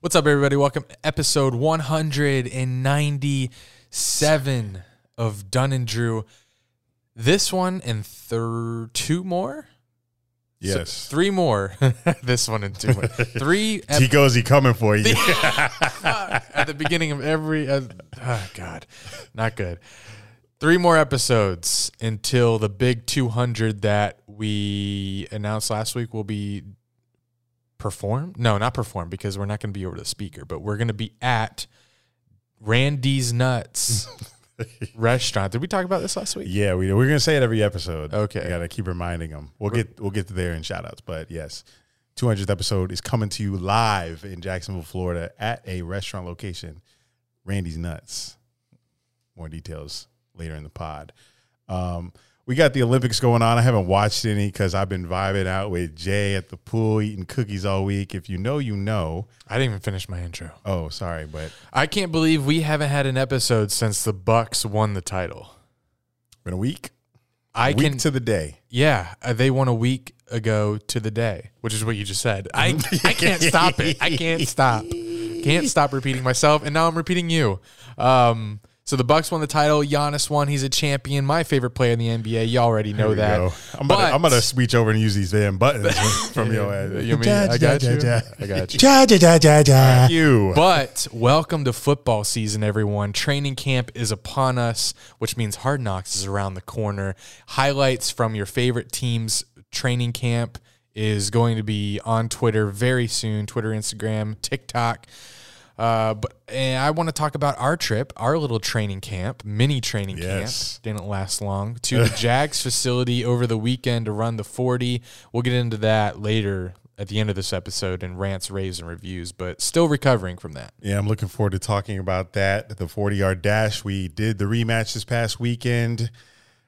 What's up, everybody? Welcome to episode 197 of Dunn and Drew. This one and thir- two more? So Yes. three more. this one and two more. Three ep- he goes, he coming for you. at the beginning of every. Uh, oh, God. Not good. Three more episodes until the big 200 that we announced last week will be performed. No, not perform because we're not going to be over the speaker, but we're going to be at Randy's Nuts restaurant. Did we talk about this last week? yeah, we, we're gonna say it every episode. Okay. I gotta keep reminding them. We'll get we'll get to there in shout outs. But yes, 200th episode is coming to you live in Jacksonville, Florida, at a restaurant location, Randy's Nuts. More details later in the pod. Um, we got the Olympics going on. I haven't watched any because I've been vibing out with Jay at the pool, eating cookies all week. If you know, you know. I didn't even finish my intro. Oh, sorry, but I can't believe we haven't had an episode since the Bucks won the title. been a week. I week can to the day. Yeah, uh, they won a week ago to the day, which is what you just said. I I can't stop it. I can't stop. Can't stop repeating myself, and now I'm repeating you. Um, so the Bucks won the title. Giannis won. He's a champion. My favorite player in the NBA. You already know that. go. I'm gonna, I'm gonna switch over and use these damn buttons from your head. You mean- I got you. I got you. Ja, ja, ja, ja, ja. You. But welcome to football season, everyone. Training camp is upon us, which means Hard Knocks is around the corner. Highlights from your favorite team's training camp is going to be on Twitter very soon Twitter, Instagram, TikTok. Uh, but and I want to talk about our trip, our little training camp, mini training Yes. camp. Didn't last long to the Jags facility over the weekend to run the 40. We'll get into that later at the end of this episode in rants, raves, and reviews, but still recovering from that. Yeah, I'm looking forward to talking about that. The 40 yard dash. We did the rematch this past weekend.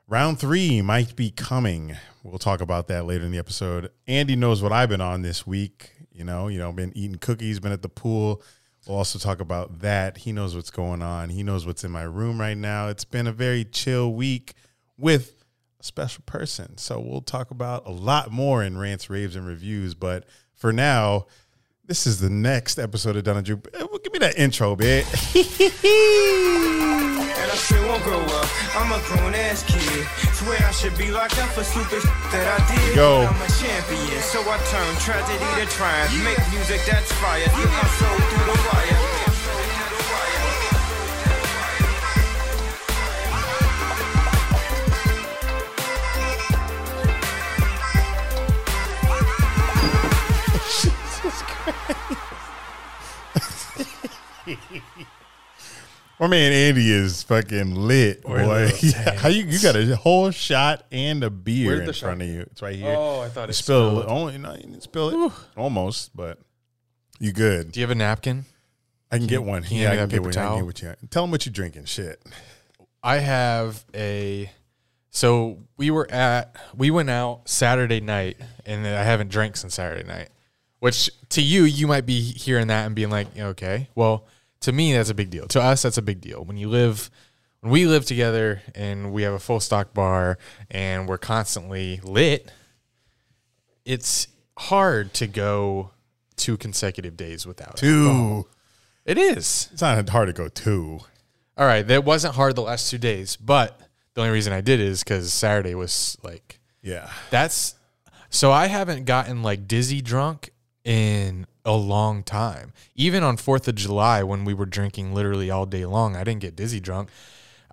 Round three might be coming. We'll talk about that later in the episode. Andy knows what I've been on this week. You know, you know, been eating cookies, been at the pool. We'll also talk about that. He knows what's going on. He knows what's in my room right now. It's been a very chill week with a special person. So we'll talk about a lot more in rants, raves, and reviews. But for now, this is the next episode of Dunn and Drew. Eh, Give me that intro, bit. And I still won't grow up. I'm a grown ass kid. Swear I should be locked up for stupid that I did. Go. I'm a champion, so I turn tragedy to triumph. Make music that's fire. My soul through the wire. My man Andy is fucking lit, boy. Yeah, How you you got a whole shot and a beer in the front of you? It's right here. Oh, I thought you it spilled, spilled. a li- only oh, no, you didn't spill it almost, but you good. Do you have a napkin? I can get one. can Yeah, I can get paper one. I can get what you. Tell them what you're drinking. Shit. I have a. So we were at we went out Saturday night, and I haven't drank since Saturday night. Which to you, you might be hearing that and being like, okay. Well, to me, that's a big deal. To us, that's a big deal. When you live, when we live together and we have a full stock bar and we're constantly lit, it's hard to go two consecutive days without it. Two. It is. It's not hard to go two. All right, that wasn't hard the last two days, but the only reason I did is because Saturday was like Yeah. that's so I haven't gotten like dizzy drunk in a long time. Even on Fourth of July when we were drinking literally all day long, I didn't get dizzy drunk.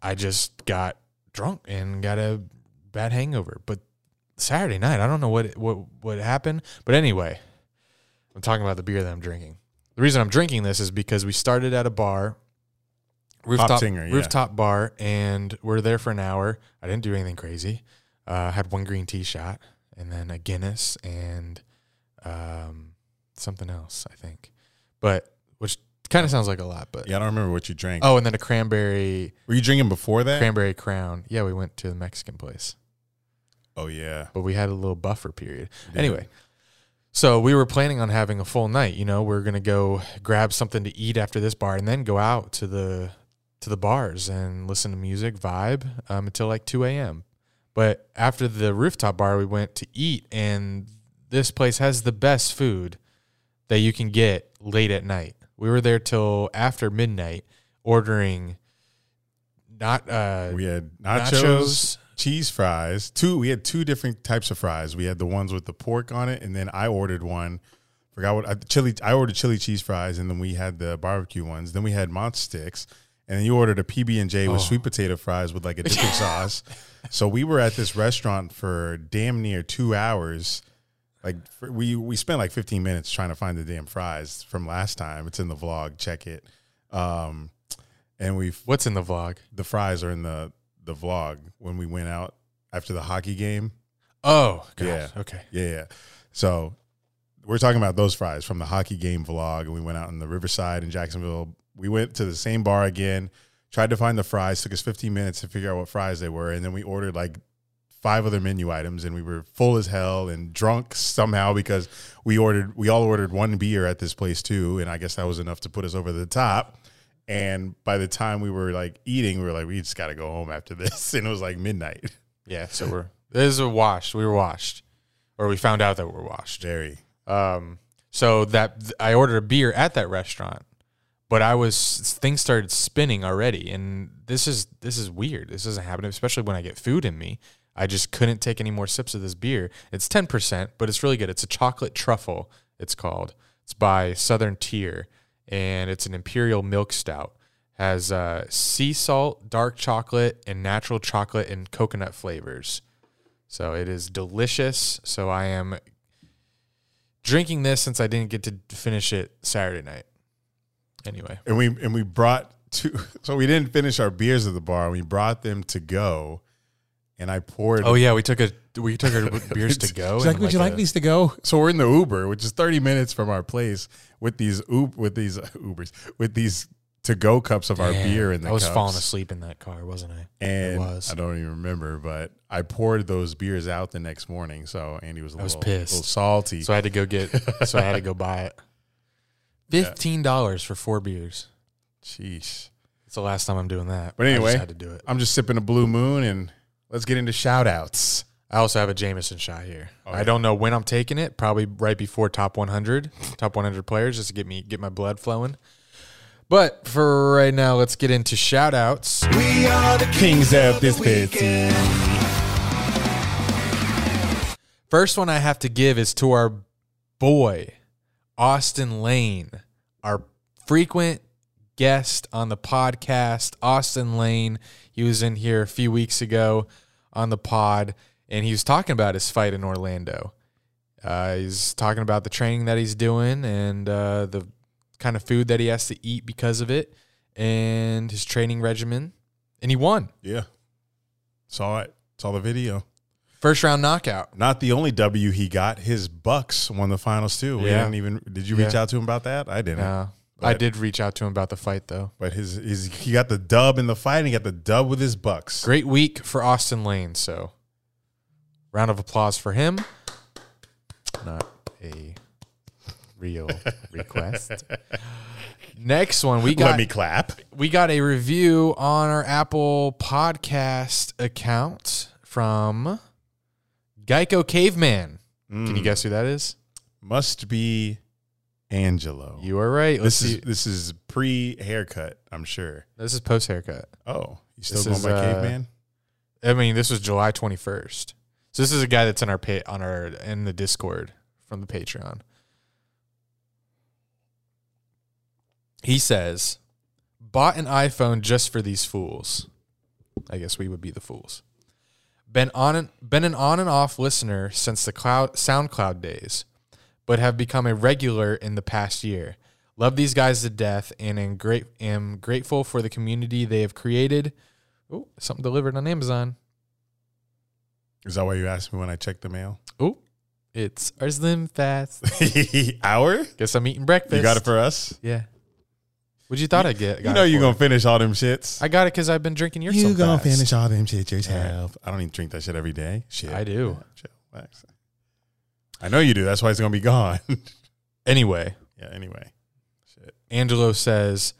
I just got drunk and got a bad hangover. But Saturday night, I don't know what what what happened. But anyway, I'm talking about the beer that I'm drinking. The reason I'm drinking this is because we started at a bar, rooftop Singer, yeah. rooftop bar, and we're there for an hour. I didn't do anything crazy. Uh, had one green tea shot, and then a Guinness and um, something else, I think. But which kind of sounds like a lot, but Yeah, I don't remember what you drank. oh, and then a cranberry Were you drinking before that? cranberry crown. Yeah, we went to the Mexican place oh yeah. but we had a little buffer period. Anyway, so we were planning on having a full night. You know, we are gonna go grab something to eat after this bar, and then go out to the to the bars and listen to music, vibe um, until like two a.m. But after the rooftop bar, we went to eat, and this place has the best food that you can get late at night. We were there till after midnight ordering not uh We had nachos, Nachos. cheese fries. Two. We had two different types of fries. We had the ones with the pork on it, and then I ordered one. Forgot what I, chili. I ordered chili cheese fries, and then we had the barbecue ones. Then we had monster sticks, and then you ordered a PB and J with Oh. sweet potato fries with like a dipping sauce. So we were at this restaurant for damn near two hours. Like for, we we spent like 15 minutes trying to find the damn fries from last time. It's in the vlog. Check it. Um, and we what's in the vlog? the fries are in the the vlog when we went out after the hockey game. Oh, God. Yeah. Okay. Yeah, yeah. So we're talking about those fries from the hockey game vlog, and we went out in the Riverside in Jacksonville. We went to the same bar again, tried to find the fries. Took us 15 minutes to figure out what fries they were, and then we ordered like five other menu items, and we were full as hell and drunk somehow because we ordered we all ordered one beer at this place too, and I guess that was enough to put us over the top. And by the time we were like eating, we were like, we just got to go home after this, and it was like midnight. Yeah. So we're this is a washed. We were washed, or we found out that we were washed. Very. Um, so that I ordered a beer at that restaurant, but I was things started spinning already, and this is this is weird. This doesn't happen, especially when I get food in me. I just couldn't take any more sips of this beer. It's ten percent, but it's really good. It's a chocolate truffle. It's called. It's by Southern Tier, and it's an imperial milk stout. Has uh, sea salt, dark chocolate, and natural chocolate and coconut flavors. So it is delicious. So I am drinking this since I didn't get to finish it Saturday night. Anyway, and we and we brought two. So we didn't finish our beers at the bar. We brought them to go, and I poured. oh yeah, we took a we took our beers to go. She's like, "Would you like a- these to go?" So we're in the Uber, which is thirty minutes from our place, with these Ub- with these uh, Ubers with these to go cups of our beer in the I was cups. falling asleep in that car, wasn't I? And it was. I don't even remember, but I poured those beers out the next morning. So Andy was a I was little, pissed. little salty. So I had to go get. so I had to go buy it. Fifteen dollars for four beers. Jeez. It's the last time I'm doing that. But I anyway, just had to do it. I'm just sipping a Blue Moon, and let's get into shout outs. I also have a Jameson shot here. Oh, I yeah. don't know when I'm taking it. Probably right before top 100, top 100 players, just to get me get my blood flowing. But for right now, let's get into shout outs. We are the Kings of this pitsy. First one I have to give is to our boy, Austin Lane, our frequent guest on the podcast. Austin Lane, he was in here a few weeks ago on the pod, and he was talking about his fight in Orlando. Uh, he's talking about the training that he's doing and uh, the kind of food that he has to eat because of it, and his training regimen. And he won Yeah. Saw it. Saw the video. first round knockout. Not the only W he got. His Bucks won the finals too. We Yeah. didn't even. Did you reach Yeah. out to him about that? I didn't. No, I did reach out to him about the fight though. But his, his he got the dub in the fight. and He got the dub with his Bucks. Great week for Austin Lane. So, round of applause for him. Not a real request. Next one, we got Let me clap. we got a review on our Apple Podcast account from Geico Caveman. Can Mm. you guess who that is? Must be Angelo. You are right. Let's this is this is pre haircut. I'm sure. This is post haircut. Oh, you still This going is, by uh, caveman? I mean, this was July 21st. So this is a guy that's in our pay on our in the Discord from the Patreon. He says, "Bought an iPhone just for these fools." I guess we would be the fools. Been on an, been an on and off listener since the cloud SoundCloud days, but have become a regular in the past year. Love these guys to death and am, great, am grateful for the community they have created. Oh, something delivered on Amazon. Is that why you asked me when I checked the mail? Oh, it's our Slim Fast. Hour? Guess I'm eating breakfast. You got it for us? yeah. What you thought I'd get? You know you're gonna finish all them shits. I got it because I've been drinking your. Stuff. You gonna Fast. finish all them shit yourself. I don't even drink that shit every day. Shit. I do. Chill, relax. I know you do. That's why it's gonna be gone. Anyway, yeah. Anyway. Shit. Angelo says,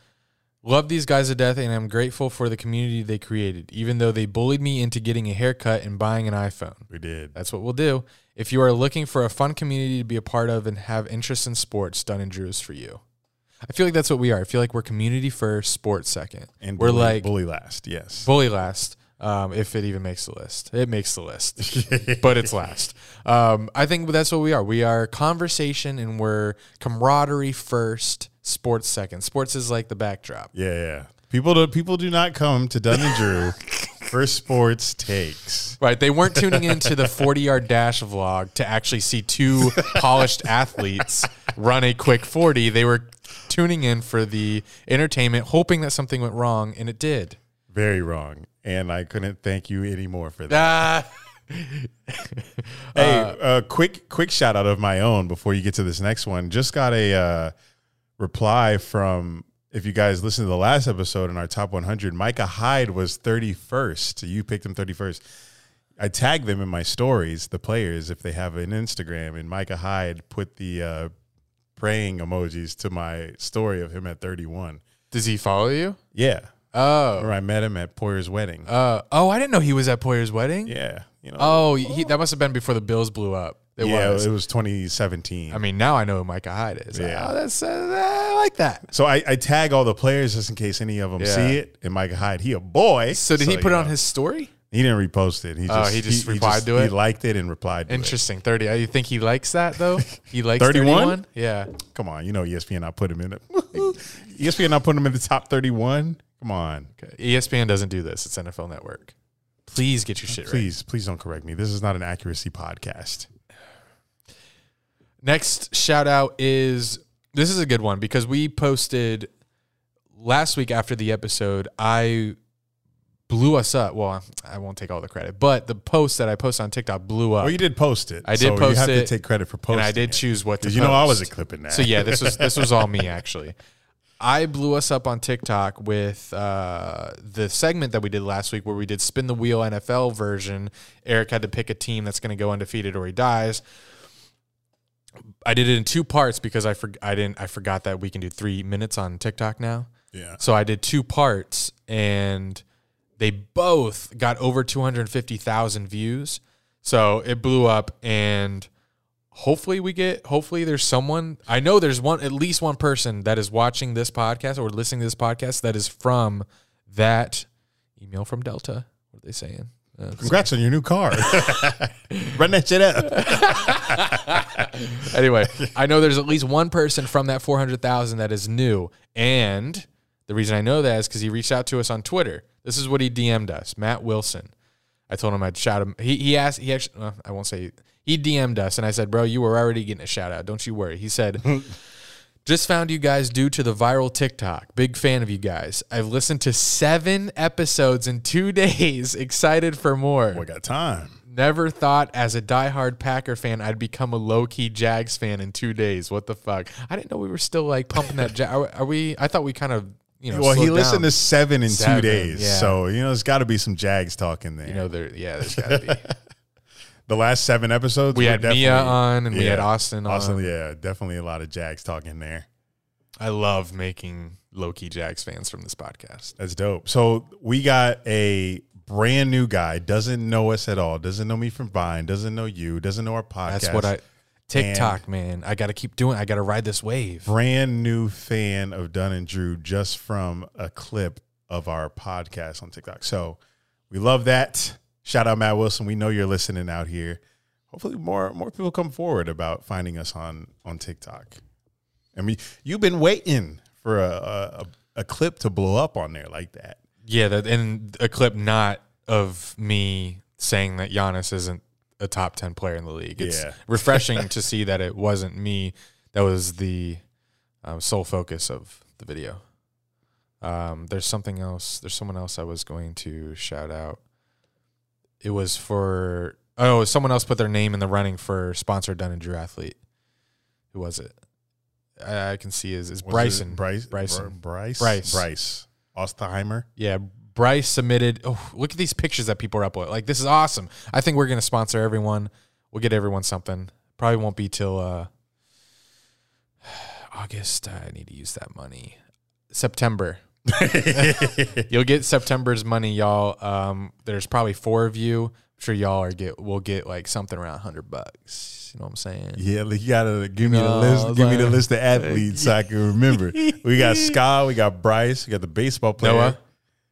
Love these guys to death, and I'm grateful for the community they created, even though they bullied me into getting a haircut and buying an iPhone. We did. That's what we'll do. If you are looking for a fun community to be a part of and have interest in sports, Dunn and Drew is for you. I feel like that's what we are. I feel like we're community first, sports second. And we're bully, like bully last. Yes. bully last. Um, if it even makes the list, it makes the list, but it's last. Um, I think that's what we are. We are conversation and we're camaraderie first, sports second. Sports is like the backdrop. Yeah, yeah. People do people do not come to Dunn and Drew for sports takes. Right. They weren't tuning into the 40 yard dash vlog to actually see two polished athletes run a quick 40. They were tuning in for the entertainment, hoping that something went wrong, and it did. Very wrong. And I couldn't thank you anymore for that. Ah. Hey, uh, quick quick shout out of my own before you get to this next one. Just got a uh, reply from if you guys listened to the last episode in our top 100. Micah Hyde was 31st. You picked him 31st. I tag them in my stories, the players, if they have an Instagram, and Micah Hyde put the uh, praying emojis to my story of him at 31. Does he follow you? Yeah, Oh. where I met him at Poyer's wedding. Uh, oh, I didn't know he was at Poyer's wedding. yeah, you know. Oh, he, that must have been before the Bills blew up. It yeah, was. it was 2017. I mean, now I know who Micah Hyde is. Yeah. Oh, that's uh, I like that. So I, I tag all the players just in case any of them Yeah. see it. And Micah Hyde, he a boy. So did he put it on know. his story? He didn't repost it. He Oh, just he just replied to it. He liked it and replied. To it. Interesting. Thirty. You think he likes that though? He likes 31? Yeah. Come on, you know ESPN. I put him in. it. ESPN. I put him in the top thirty-one. Come on, Okay. ESPN doesn't do this. It's NFL Network. Please get your shit right. please, please don't correct me. This is not an accuracy podcast. Next shout out is this is a good one because we posted last week after the episode. I blew us up. Well, I won't take all the credit, but the post that I posted on TikTok blew up. Well, you did post it. I did so post You have it, to take credit for posting. and I did it. choose what to. You know I wasn't clipping that? So yeah, this was this was all me actually. I blew us up on TikTok with uh, the segment that we did last week, where we did spin the wheel NFL version. Eric had to pick a team that's going to go undefeated or he dies. I did it in two parts because I for, I didn't I forgot that we can do three minutes on TikTok now. yeah. So I did two parts, and they both got over two hundred fifty thousand views. So it blew up, and hopefully we get. Hopefully there's someone. I know there's one, at least one person that is watching this podcast or listening to this podcast that is from that email from Delta. What are they saying? Uh, Congrats on your new car. Run that shit up. anyway, I know there's at least one person from that 400,000 that is new. And the reason I know that is because he reached out to us on Twitter. This is what he DM'd us, Matt Wilson. I told him I'd shout him. He, he asked, he actually, well, I won't say, he DM'd us and I said, bro, you were already getting a shout out. Don't you worry. He said, just found you guys due to the viral TikTok. Big fan of you guys. I've listened to seven episodes in two days. Excited for more. We got time. Never thought as a diehard Packer fan I'd become a low key Jags fan in two days. What the fuck? I didn't know we were still like pumping that. Ja- are, are we? I thought we kind of you know. Well, he listened down. to seven in Seven, two days. yeah. So, you know, there's got to be some Jags talking there. You know, there. Yeah, there's got to be. the last seven episodes, we had Mia on and we had yeah. Austin on. Austin, yeah, definitely a lot of Jags talking there. I love making low key Jags fans from this podcast. That's dope. So we got a brand new guy, doesn't know us at all, doesn't know me from Vine, doesn't know you, doesn't know our podcast. That's what I. TikTok, man. I got to keep doing. I got to ride this wave. brand new fan of Dunn and Drew just from a clip of our podcast on TikTok. So we love that. Shout out Matt Wilson. We know you're listening out here. Hopefully more more people come forward about finding us on on TikTok. I mean, you've been waiting for a a, a clip to blow up on there like that. Yeah, that and a clip not of me saying that Giannis isn't a top ten player in the league. It's Yeah. refreshing to see that it wasn't me that was the um, sole focus of the video. Um, there's something else. There's someone else I was going to shout out. It was for oh, someone else put their name in the running for sponsored Dunn and Drew athlete. Who was it? I, I can see is is Bryson. Bryce, Bryson. Bryce, Bryce. Bryce, Ostheimer. Yeah, Bryce submitted. Oh, look at these pictures that people are uploading. Like this is awesome. I think we're gonna sponsor everyone. We'll get everyone something. Probably won't be till uh, August. I need to use that money. September. You'll get September's money, y'all. Um, there's probably four of you. I'm sure y'all are get will get like something around hundred bucks. You know what I'm saying? Yeah, like, you gotta give me the No, list. Give me the like- list of athletes so I can remember. We got Scott, we got Bryce, we got the baseball player. Noah,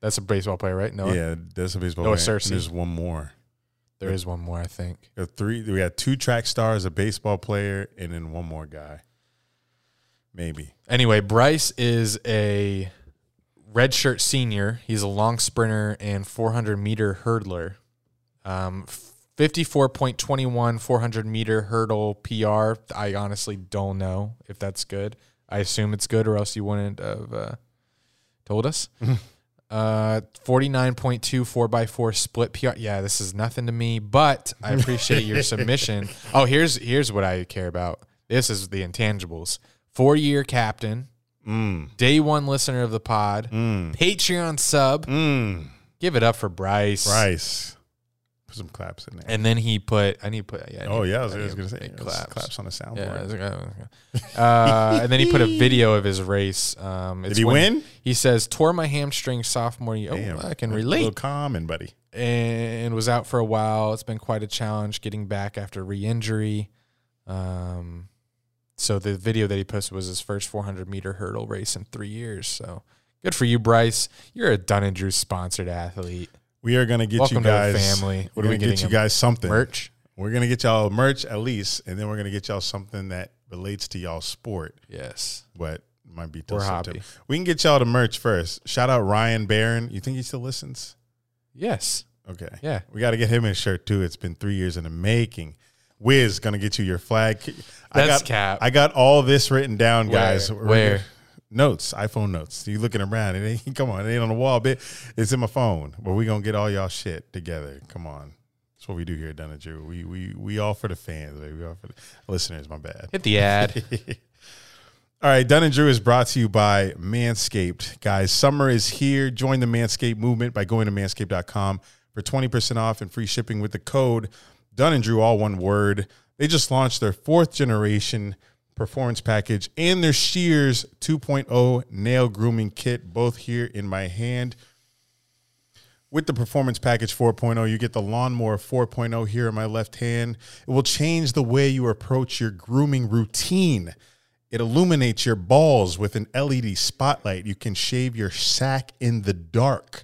that's a baseball player, right? Noah. Yeah, that's a baseball Noah player. And There's one more. There is one more, I think. We got three. We got two track stars, a baseball player, and then one more guy. Maybe. Anyway, Bryce is a redshirt senior. He's a long sprinter and 400 meter hurdler. Um, 54.21 400 meter hurdle PR. I honestly don't know if that's good. I assume it's good, or else you wouldn't have uh, told us. uh, 49.2 4x4 split PR. Yeah, this is nothing to me, but I appreciate your submission. Oh, here's here's what I care about. This is the intangibles. Four year captain, Mm. day one listener of the pod, Mm. Patreon sub. Mm. Give it up for Bryce. Bryce. Put some claps in there. And then he put, I need to put, yeah. Oh yeah, I was, was gonna say claps. claps on the soundboard. Yeah, oh, uh, and then he put a video of his race. Um, it's Did he win? He says, tore my hamstring sophomore year. Damn, Oh, I can A little relate. common, buddy. And was out for a while. It's been quite a challenge getting back after re injury. Um, so the video that he posted was his first 400 meter hurdle race in three years. So good for you, Bryce. You're a Dunn and Drew sponsored athlete. We are gonna get Welcome you to the guys. family. What are we get you guys something. Merch. We're gonna get y'all merch at least, and then we're gonna get y'all something that relates to y'all sport, Yes. but might be till September. hobby. We can get y'all the merch first. Shout out Ryan Barron. You think he still listens? Yes. Okay. Yeah. We got to get him a shirt too. It's been three years in the making. Wiz gonna get you your flag. I That's got, cap. I got all this written down, guys. Where? Notes, iPhone notes. You looking around? It ain't. Come on, it ain't on the wall, bit. It's in my phone. But we gonna get all y'all shit together. Come on, that's what we do here at Dunn and Drew. We we we all for the fans. baby. We all for the listeners. My bad. Hit the ad. All right, Dunn and Drew is brought to you by Manscaped. Guys, summer is here. Join the Manscaped movement by going to manscaped.com for 20% off and free shipping with the code Dunn and Drew, all one word. They just launched their fourth generation performance package and their Shears 2.0 nail grooming kit, both here in my hand. With the Performance Package 4.0, you get the Lawnmower 4.0 here in my left hand. It will change the way you approach your grooming routine. It illuminates your balls with an LED spotlight. You can shave your sack in the dark.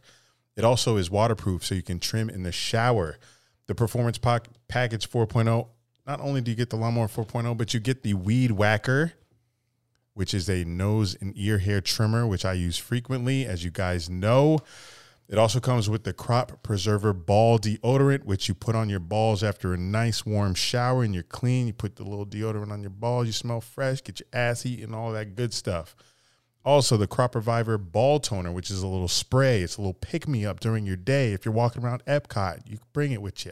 It also is waterproof, so you can trim in the shower. The Performance Pack- Package 4.0, not only do you get the Lawnmower 4.0, but you get the Weed Whacker, which is a nose and ear hair trimmer, which I use frequently, as you guys know. It also comes with the Crop Preserver Ball Deodorant, which you put on your balls after a nice warm shower and you're clean. You put the little deodorant on your balls, you smell fresh, get your ass eating, all that good stuff. Also, the Crop Reviver Ball Toner, which is a little spray. It's a little pick me up during your day. If you're walking around Epcot, you can bring it with you.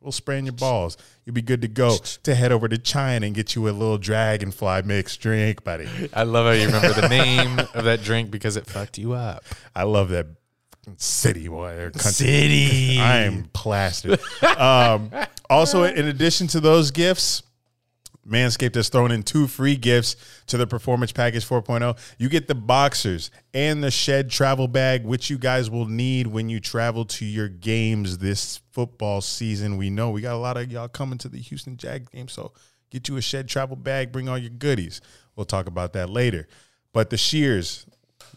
We'll spray in your balls. You'll be good to go to head over to China and get you a little dragonfly mixed drink, buddy. I love how you remember the name of that drink because it fucked you up. I love that city boy. or country. City. I am plastered. um, also, in addition to those gifts, Manscaped has thrown in two free gifts to the Performance Package 4.0. You get the boxers and the shed travel bag, which you guys will need when you travel to your games this football season. We know we got a lot of y'all coming to the Houston Jag game, so get you a shed travel bag, bring all your goodies. We'll talk about that later. But the shears,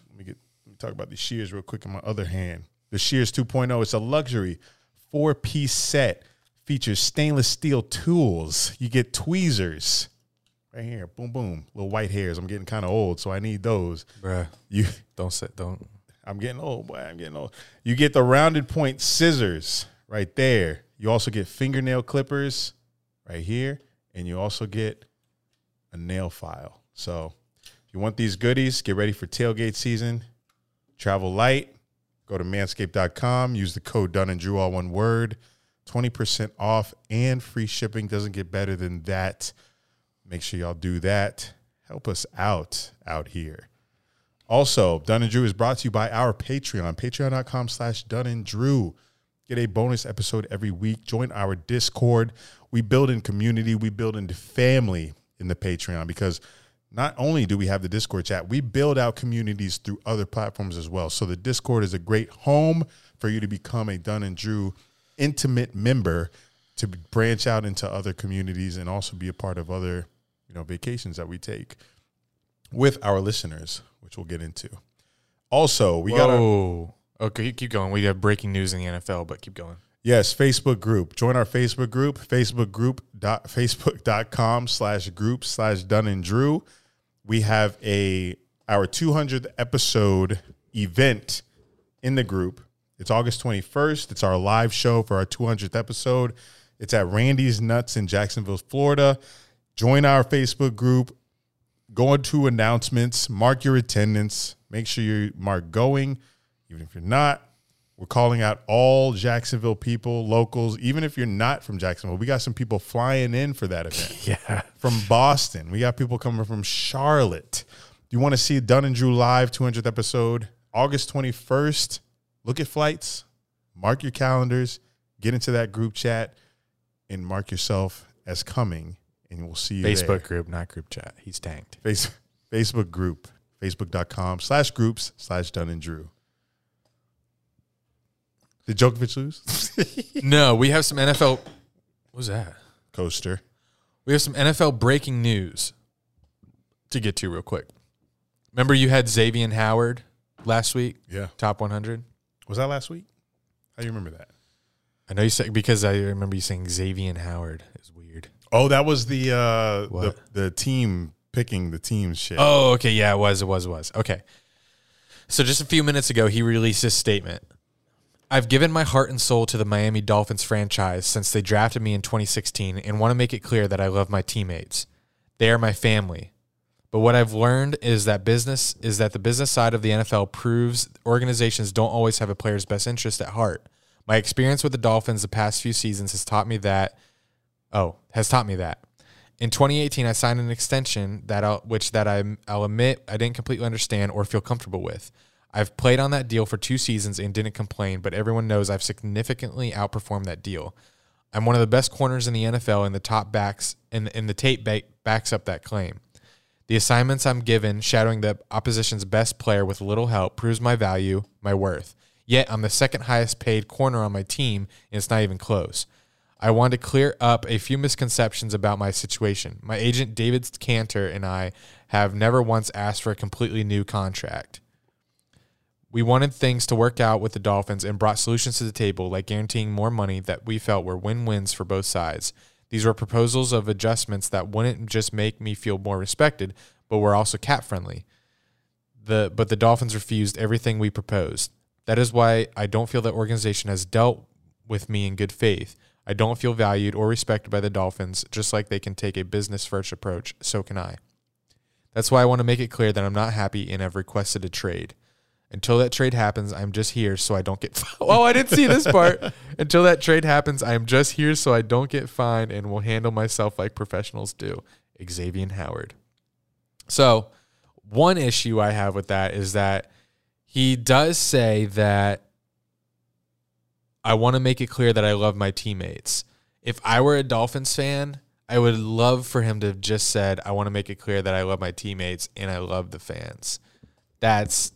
let me get let me talk about the shears real quick in my other hand. The Shears 2.0, it's a luxury four piece set, features stainless steel tools. You get tweezers right here, boom, boom, little white hairs. I'm getting kind of old, so I need those. Bruh. You, Don't say don't. I'm getting old, boy. I'm getting old. You get the rounded point scissors right there. You also get fingernail clippers right here, and you also get a nail file. So if you want these goodies, get ready for tailgate season. Travel light. Go to manscaped.com. Use the code Dunn and Drew, all one word. 20% off and free shipping. Doesn't get better than that. Make sure y'all do that. Help us out out here. Also, Dunn and Drew is brought to you by our Patreon, patreon.com slash Dunn and Drew. Get a bonus episode every week. Join our Discord. We build in community. We build into family in the Patreon because not only do we have the Discord chat, we build out communities through other platforms as well. So the Discord is a great home for you to become a Dunn and Drew intimate member to branch out into other communities and also be a part of other, you know, vacations that we take with our listeners, which we'll get into. Also, we got Whoa. Okay, keep going. We have breaking news in the NFL, but keep going. Yes, Facebook group. Join our Facebook group, Facebook group dot facebook.com slash group slash Dunn and Drew. We have a our 200th episode event in the group. It's August 21st. It's our live show for our 200th episode. It's at Randy's Nuts in Jacksonville, Florida. Join our Facebook group. Go into announcements. Mark your attendance. Make sure you mark going. Even if you're not, we're calling out all Jacksonville people, locals, even if you're not from Jacksonville. We got some people flying in for that event Yeah. from Boston. We got people coming from Charlotte. Do you want to see Dunn and Drew live 200th episode, August 21st? Look at flights, mark your calendars, get into that group chat, and mark yourself as coming, and we'll see you there. Facebook group, not group chat. He's tanked. Face, Facebook group, facebook.com slash groups slash Dunn and Drew. Did Djokovic lose? no, we have some NFL. What was that? Coaster. We have some NFL breaking news to get to real quick. Remember, you had Xavier Howard last week, Yeah. top 100. Was that last week? How do you remember that? I know you said because I remember you saying Xavier Howard is weird. Oh, that was the uh the, the team picking the team shit. Oh, okay, yeah, it was, it was, it was. Okay. So just a few minutes ago, he released this statement. I've given my heart and soul to the Miami Dolphins franchise since they drafted me in 2016 and want to make it clear that I love my teammates. They are my family. But what I've learned is that business is that the business side of the NFL proves organizations don't always have a player's best interest at heart. My experience with the Dolphins the past few seasons has taught me that oh, has taught me that. In 2018, I signed an extension that I'll, which that I, I'll admit I didn't completely understand or feel comfortable with. I've played on that deal for two seasons and didn't complain, but everyone knows I've significantly outperformed that deal. I'm one of the best corners in the NFL, and the top backs and, and the tape ba- backs up that claim. The assignments I'm given, shadowing the opposition's best player with little help, proves my value, my worth. Yet I'm the second highest paid corner on my team, and it's not even close. I want to clear up a few misconceptions about my situation. My agent David Canter and I have never once asked for a completely new contract. We wanted things to work out with the Dolphins and brought solutions to the table, like guaranteeing more money that we felt were win wins for both sides. These were proposals of adjustments that wouldn't just make me feel more respected, but were also cap friendly. The but the Dolphins refused everything we proposed. That is why I don't feel that organization has dealt with me in good faith. I don't feel valued or respected by the Dolphins, just like they can take a business first approach, so can I. That's why I want to make it clear that I'm not happy and have requested a trade. Until that trade happens, I'm just here so I don't get. oh, I didn't see this part. Until that trade happens, I am just here so I don't get fined and will handle myself like professionals do. Xavier Howard. So, one issue I have with that is that he does say that I want to make it clear that I love my teammates. If I were a Dolphins fan, I would love for him to have just said, I want to make it clear that I love my teammates and I love the fans. That's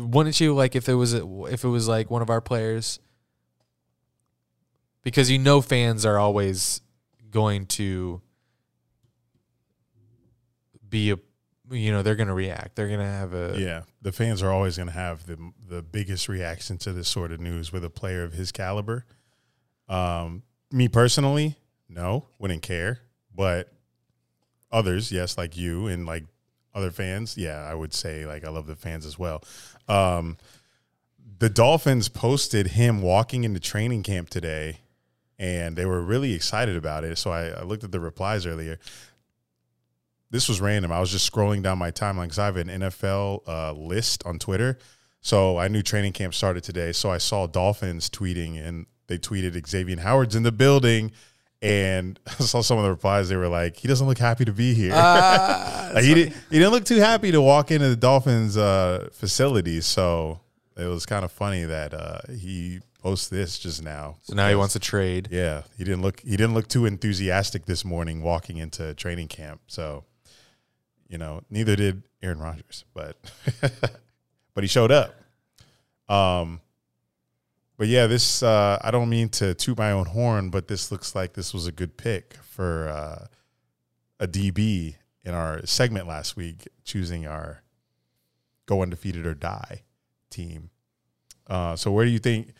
wouldn't you like if it was if it was like one of our players? Because you know fans are always going to be a you know they're going to react. They're going to have a Yeah, the fans are always going to have the the biggest reaction to this sort of news with a player of his caliber. Um, me personally, no, wouldn't care, but others, yes, like you and like other fans, yeah, I would say like I love the fans as well. Um, the Dolphins posted him walking into training camp today, and they were really excited about it. So I, I looked at the replies earlier this was random. I was just scrolling down my timeline because I have an NFL uh, list on Twitter. So I knew training camp started today. So I saw Dolphins tweeting and they tweeted Xavier Howard's in the building. And I saw some of the replies. They were like, he doesn't look happy to be here. Like, he, didn't, he didn't look too happy to walk into the Dolphins uh, facility. So it was kind of funny that uh, he posts this just now. so now he wants a trade Yeah, he didn't look he didn't look too enthusiastic this morning walking into training camp. So You know, neither did Aaron Rodgers, but but he showed up. Um, but yeah, this uh, I don't mean to toot my own horn, but this looks like this was a good pick for uh, a DB in our segment last week, choosing our go undefeated or die team. Uh, so where do you think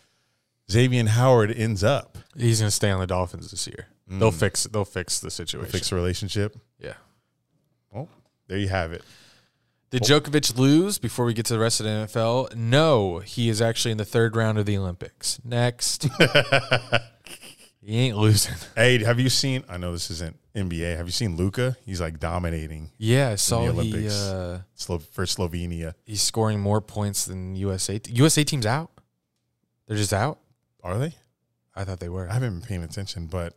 Xavier Howard ends up? He's gonna stay on the Dolphins this year. They'll fix. They'll fix the situation. Fix a relationship. Yeah. Well, there you have it. Did Djokovic lose before we get to the rest of the NFL? No, he is actually in the third round of the Olympics. Next. he ain't losing. Hey, have you seen? I know this isn't NBA. Have you seen Luka? He's like dominating Yeah, I saw he Olympics. uh, Slo- for Slovenia. he's scoring more points than USA. T- USA team's out. They're just out. Are they? I thought they were. I haven't been paying attention, but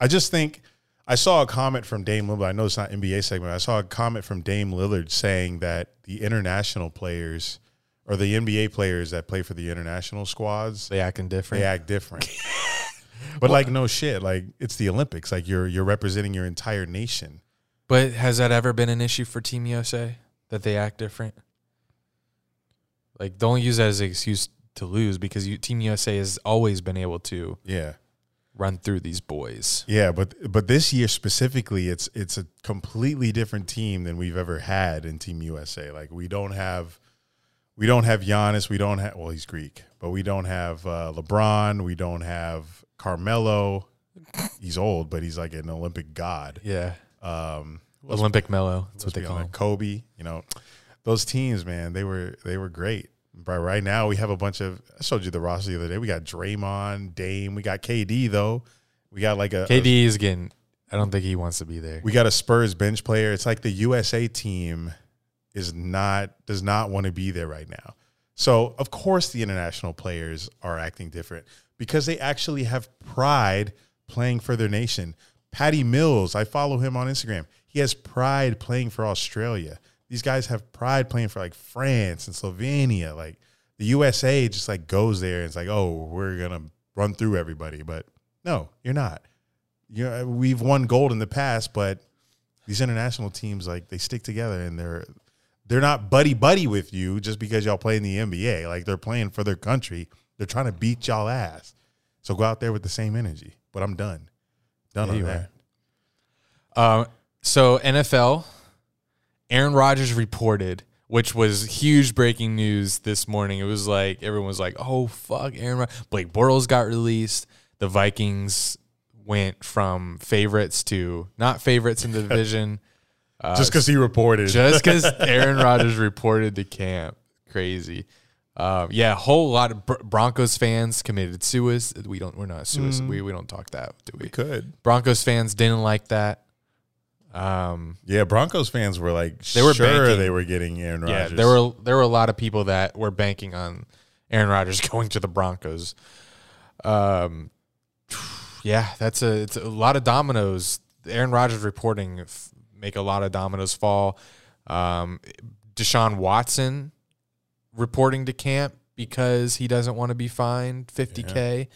I just think I saw a comment from Dame Lillard. I know it's not NBA segment. I saw a comment from Dame Lillard saying that the international players or the NBA players that play for the international squads They acting different. they act different. but like no shit, like it's the Olympics. Like you're you're representing your entire nation. But has that ever been an issue for Team USA that they act different? Like, don't use that as an excuse to lose because you, Team USA has always been able to Yeah. Run through these boys. Yeah, but but this year specifically, it's it's a completely different team than we've ever had in Team USA. Like we don't have we don't have Giannis, we don't have well he's Greek, but we don't have uh, LeBron, we don't have Carmelo. He's old, but he's like an Olympic god. Yeah. Um, Olympic Melo. That's what they call him. Kobe. You know, those teams, man, they were they were great. But right now, we have a bunch of. I showed you the roster the other day. We got Draymond, Dame. We got KD though. We got like a a- KD is getting. I don't think he wants to be there. we got a Spurs bench player. It's like the USA team is not does not want to be there right now. So of course the international players are acting different because they actually have pride playing for their nation. Patty Mills, I follow him on Instagram. He has pride playing for Australia. These guys have pride playing for like France and Slovenia. Like the USA just like goes there and it's like, oh, we're gonna run through everybody. But no, you're not. You know, we've won gold in the past, but these international teams like they stick together and they're they're not buddy buddy with you just because y'all play in the NBA. Like they're playing for their country. They're trying to beat y'all ass. So go out there with the same energy. But I'm done. Done Yeah, on that. Um, so NFL, Aaron Rodgers reported, which was huge breaking news this morning. It was like everyone was like, "Oh fuck, Aaron." Rod-. Blake Bortles got released. The Vikings went from favorites to not favorites in the division. Uh, Just because he reported. just because Aaron Rodgers reported to camp. Crazy. Um, yeah, a whole lot of Br- Broncos fans committed suicide. We don't. We're not suicide. We we don't talk that, do we? we? could. Broncos fans didn't like that. Um, Yeah, Broncos fans were like They were sure banking. they were getting Aaron Rodgers. yeah, there were there were a lot of people that were banking on Aaron Rodgers going to the Broncos. Um, yeah, that's a it's a lot of dominoes. Aaron Rodgers reporting f- make a lot of dominoes fall. Um, Deshaun Watson reporting to camp because he doesn't want to be fined 50k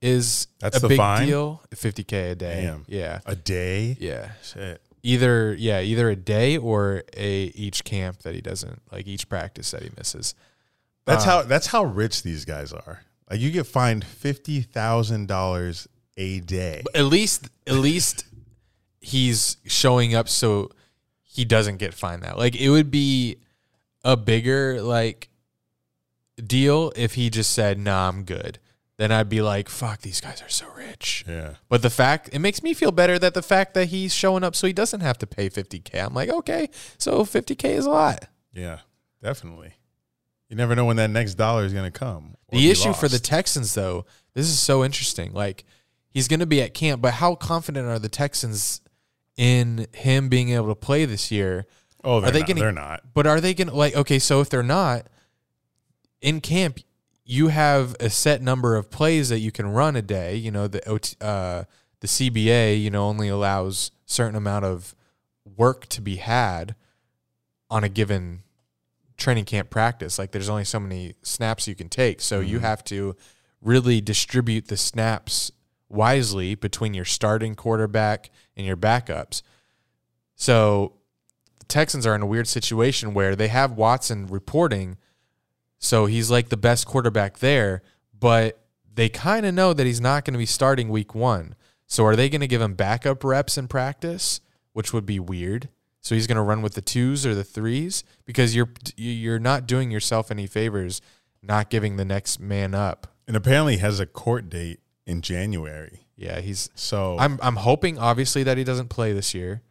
is That's a the big fine? deal. 50k a day. Damn. Yeah, a day. yeah. Shit. Either yeah, either a day or a each camp that he doesn't like each practice that he misses. That's Uh, how that's how rich these guys are. Like you get fined fifty thousand dollars a day. At least at least he's showing up so he doesn't get fined that. Like it would be a bigger like deal if he just said, "Nah, I'm good." Then I'd be like, "Fuck, these guys are so rich." Yeah. But the fact it makes me feel better that the fact that he's showing up so he doesn't have to pay 50k. I'm like, "Okay, so 50k is a lot." Yeah. Definitely. You never know when that next dollar is going to come. The issue for the. Texans, though, this is so interesting. Like, he's going to be at camp, but how confident are the Texans in him being able to play this year? oh, they're are they not, gonna- They're not. But are they going to, like, okay, so if they're not in camp, you have a set number of plays that you can run a day. You know, the uh, the CBA, you know, only allows certain amount of work to be had on a given training camp practice. Like there's only so many snaps you can take. So you have to really distribute the snaps wisely between your starting quarterback and your backups. So the Texans are in a weird situation where they have Watson reporting, so he's like the best quarterback there, but they kind of know that he's not going to be starting week one. So are they going to give him backup reps in practice, which would be weird? So he's going to run with the twos or the threes because you're you're not doing yourself any favors not giving the next man up. And apparently has a court date in January. Yeah, he's So I'm I'm hoping obviously that he doesn't play this year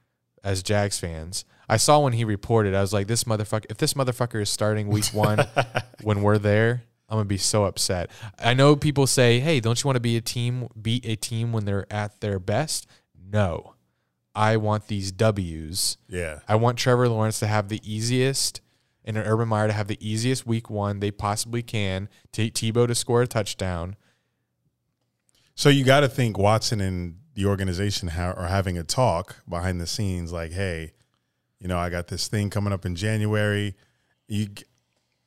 as Jags fans. I saw when he reported, I was like, this motherfucker if this motherfucker is starting week one when we're there, I'm gonna be so upset. I know people say, Hey, don't you want to be a team beat a team when they're at their best? No. I want these W's. yeah. I want Trevor Lawrence to have the easiest and Urban Meyer to have the easiest week one they possibly can. T- Tebow to score a touchdown. So you got to think Watson and the organization ha- are having a talk behind the scenes, like, "Hey, you know, I got this thing coming up in January. You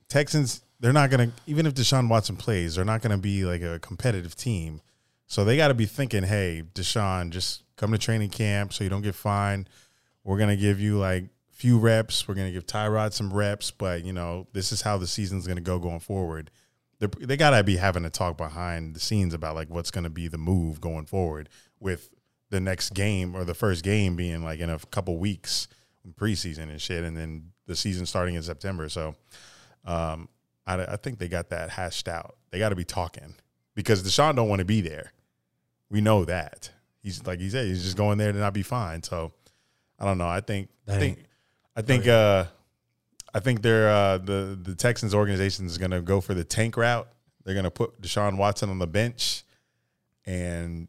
Texans, they're not gonna even if Deshaun Watson plays, they're not gonna be like a competitive team. So they got to be thinking, "Hey, Deshaun, just come to training camp so you don't get fined. We're gonna give you like few reps. We're gonna give Tyrod some reps, but you know, this is how the season's gonna go going forward." They're, they gotta be having a talk behind the scenes about like what's gonna be the move going forward with the next game or the first game being like in a couple weeks preseason and shit, and then the season starting in September. So, um, I, I think they got that hashed out. They got to be talking because Deshaun don't want to be there. We know that he's like he said he's just going there to not be fine. So, I don't know. I think I think I think uh, I think they're uh, the the Texans organization is going to go for the tank route. They're going to put Deshaun Watson on the bench, and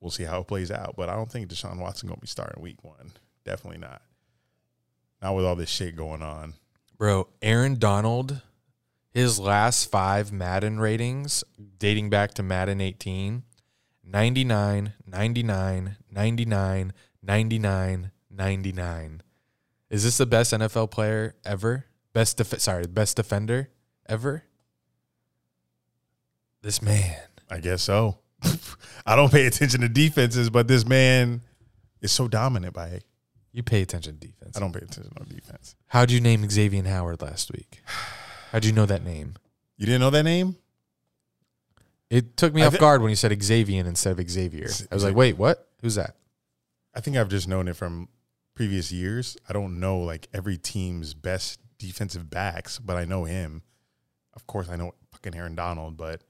we'll see how it plays out. But I don't think Deshaun Watson going to be starting Week One. Definitely not. Not with all this shit going on. Bro, Aaron Donald, his last five Madden ratings dating back to Madden 18 99, 99, 99, 99, 99. Is this the best NFL player ever? Best def- sorry, best defender ever? This man. I guess so. I don't pay attention to defenses, but this man is so dominant by it. You pay attention to defense. I don't pay attention on defense. How'd you name Xavier Howard last week? How'd you know that name? You didn't know that name? It took me I off thi- guard when you said Xavier instead of Xavier. I was like, wait, what? Who's that? I think I've just known it from previous years. I don't know like every team's best defensive backs, but I know him. Of course, I know fucking Aaron Donald, but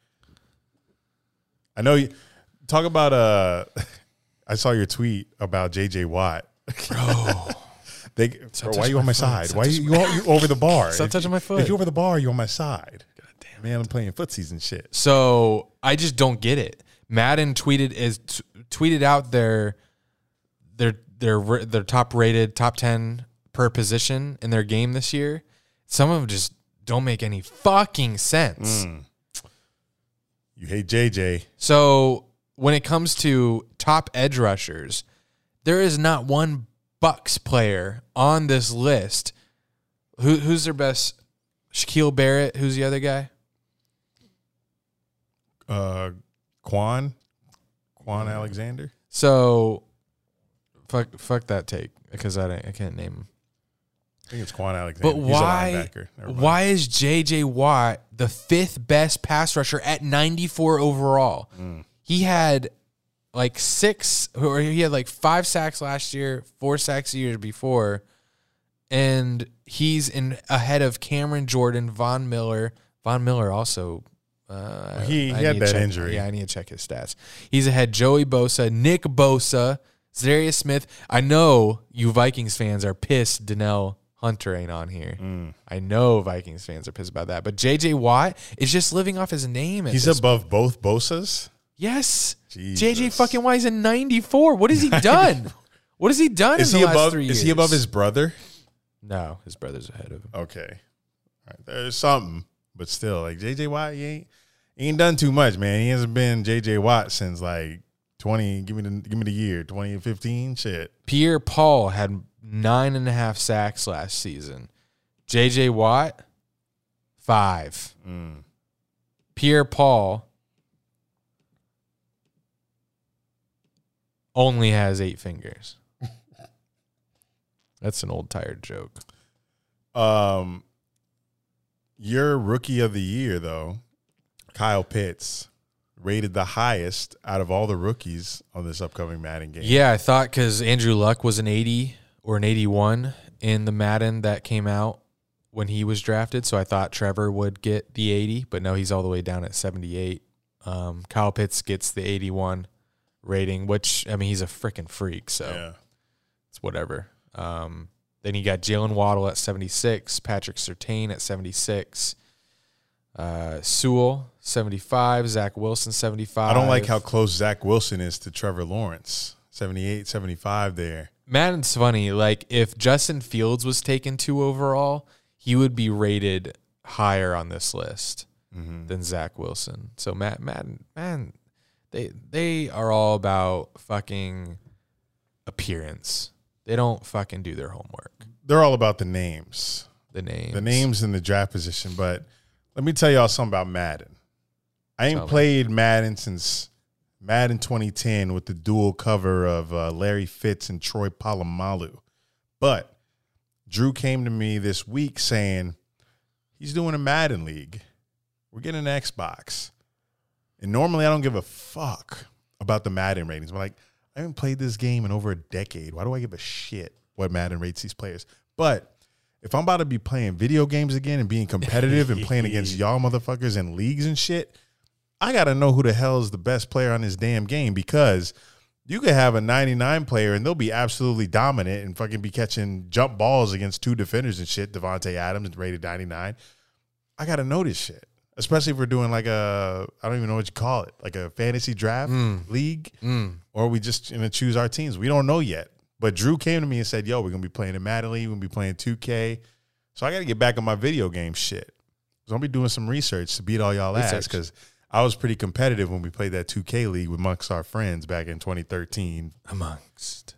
I know you talk about uh I saw your tweet about JJ Watt. Bro. They, bro, why touch you on my side? Why you, you, you over the bar? Stop If- touching my foot. If you over the bar, you on my side. God damn, man, I'm playing footsies and shit. So I just don't get it. Madden tweeted is t- tweeted out their their their their top rated top ten per position in their game this year. Some of them just don't make any fucking sense. Mm. You hate JJ. So when it comes to top edge rushers, there is not one Bucks player on this list. Who who's their best? Shaquille Barrett. Who's the other guy? Uh, Kwon, Kwon Alexander. So, fuck, fuck that take because I, don't- I can't name him. I think it's Kwon Alexander. But why? linebacker. Never mind. Why is J.J. Watt the fifth best pass rusher at 94 overall? Mm. He had like six, or he had like five sacks last year, four sacks a year before, and he's in ahead of Cameron Jordan, Von Miller. Von Miller also. Uh, He- he had that check- injury. Yeah, I need to check his stats. He's ahead Joey Bosa, Nick Bosa, Zarius Smith. I know you Vikings fans are pissed. Danielle Hunter ain't on here. Mm. I know Vikings fans are pissed about that. But JJ Watt is just living off his name. He's above both Bosa's. Yes. Jesus. JJ fucking Watt is in 94. What has he done? what has he done Is in he the last above? three Is he above his brother? No, his brother's ahead of him. Okay, All right. There's something, but still, like JJ Watt, he ain't he ain't done too much, man. He hasn't been JJ Watt since like twenty. Give me the give me the year twenty fifteen. Shit. Pierre Paul had nine and a half sacks last season. JJ Watt, five. Mm. Pierre Paul only has eight fingers. That's an old tired joke. Um, your rookie of the year though, Kyle Pitts, rated the highest out of all the rookies on this upcoming Madden game. Yeah, I thought because Andrew Luck was an 80 or an 81 in the Madden that came out when he was drafted. So I thought Trevor would get the 80, but no, he's all the way down at 78. Um, Kyle Pitts gets the 81 rating, which, I mean, he's a freaking freak. So Yeah. it's whatever. Um, then you got Jaylen Waddle at 76, Patrick Surtain at 76, uh, Sewell 75, Zach Wilson 75. I don't like how close Zach Wilson is to Trevor Lawrence. 78, 75 there. Madden's funny. Like if Justin Fields was taken two overall, he would be rated higher on this list than Zach Wilson. So Matt Madden, man, they they are all about fucking appearance. They don't fucking do their homework. They're all about the names. The names. the names in the draft position. But let me tell y'all something about Madden. I ain't Tell me. played Madden since Madden 2010 with the dual cover of uh, Larry Fitz and Troy Polamalu. But Drew came to me this week saying he's doing a Madden league. We're getting an Xbox. And normally I don't give a fuck about the Madden ratings. But like, I haven't played this game in over a decade. Why do I give a shit what Madden rates these players? But if I'm about to be playing video games again and being competitive and playing against y'all motherfuckers in leagues and shit, I gotta know who the hell is the best player on this damn game because you could have a 99 player and they'll be absolutely dominant and fucking be catching jump balls against two defenders and shit. Davante Adams rated 99. I gotta know this shit, especially if we're doing like a I don't even know what you call it, like a fantasy draft hmm. league, hmm. or we just gonna choose our teams. We don't know yet. But Drew came to me and said, "Yo, we're gonna be playing in Madden League. We're gonna be playing 2K." So I got to get back on my video game shit. So I'm gonna be doing some research to beat all y'all ass because I was pretty competitive when we played that 2K league amongst our friends back in 2013. amongst.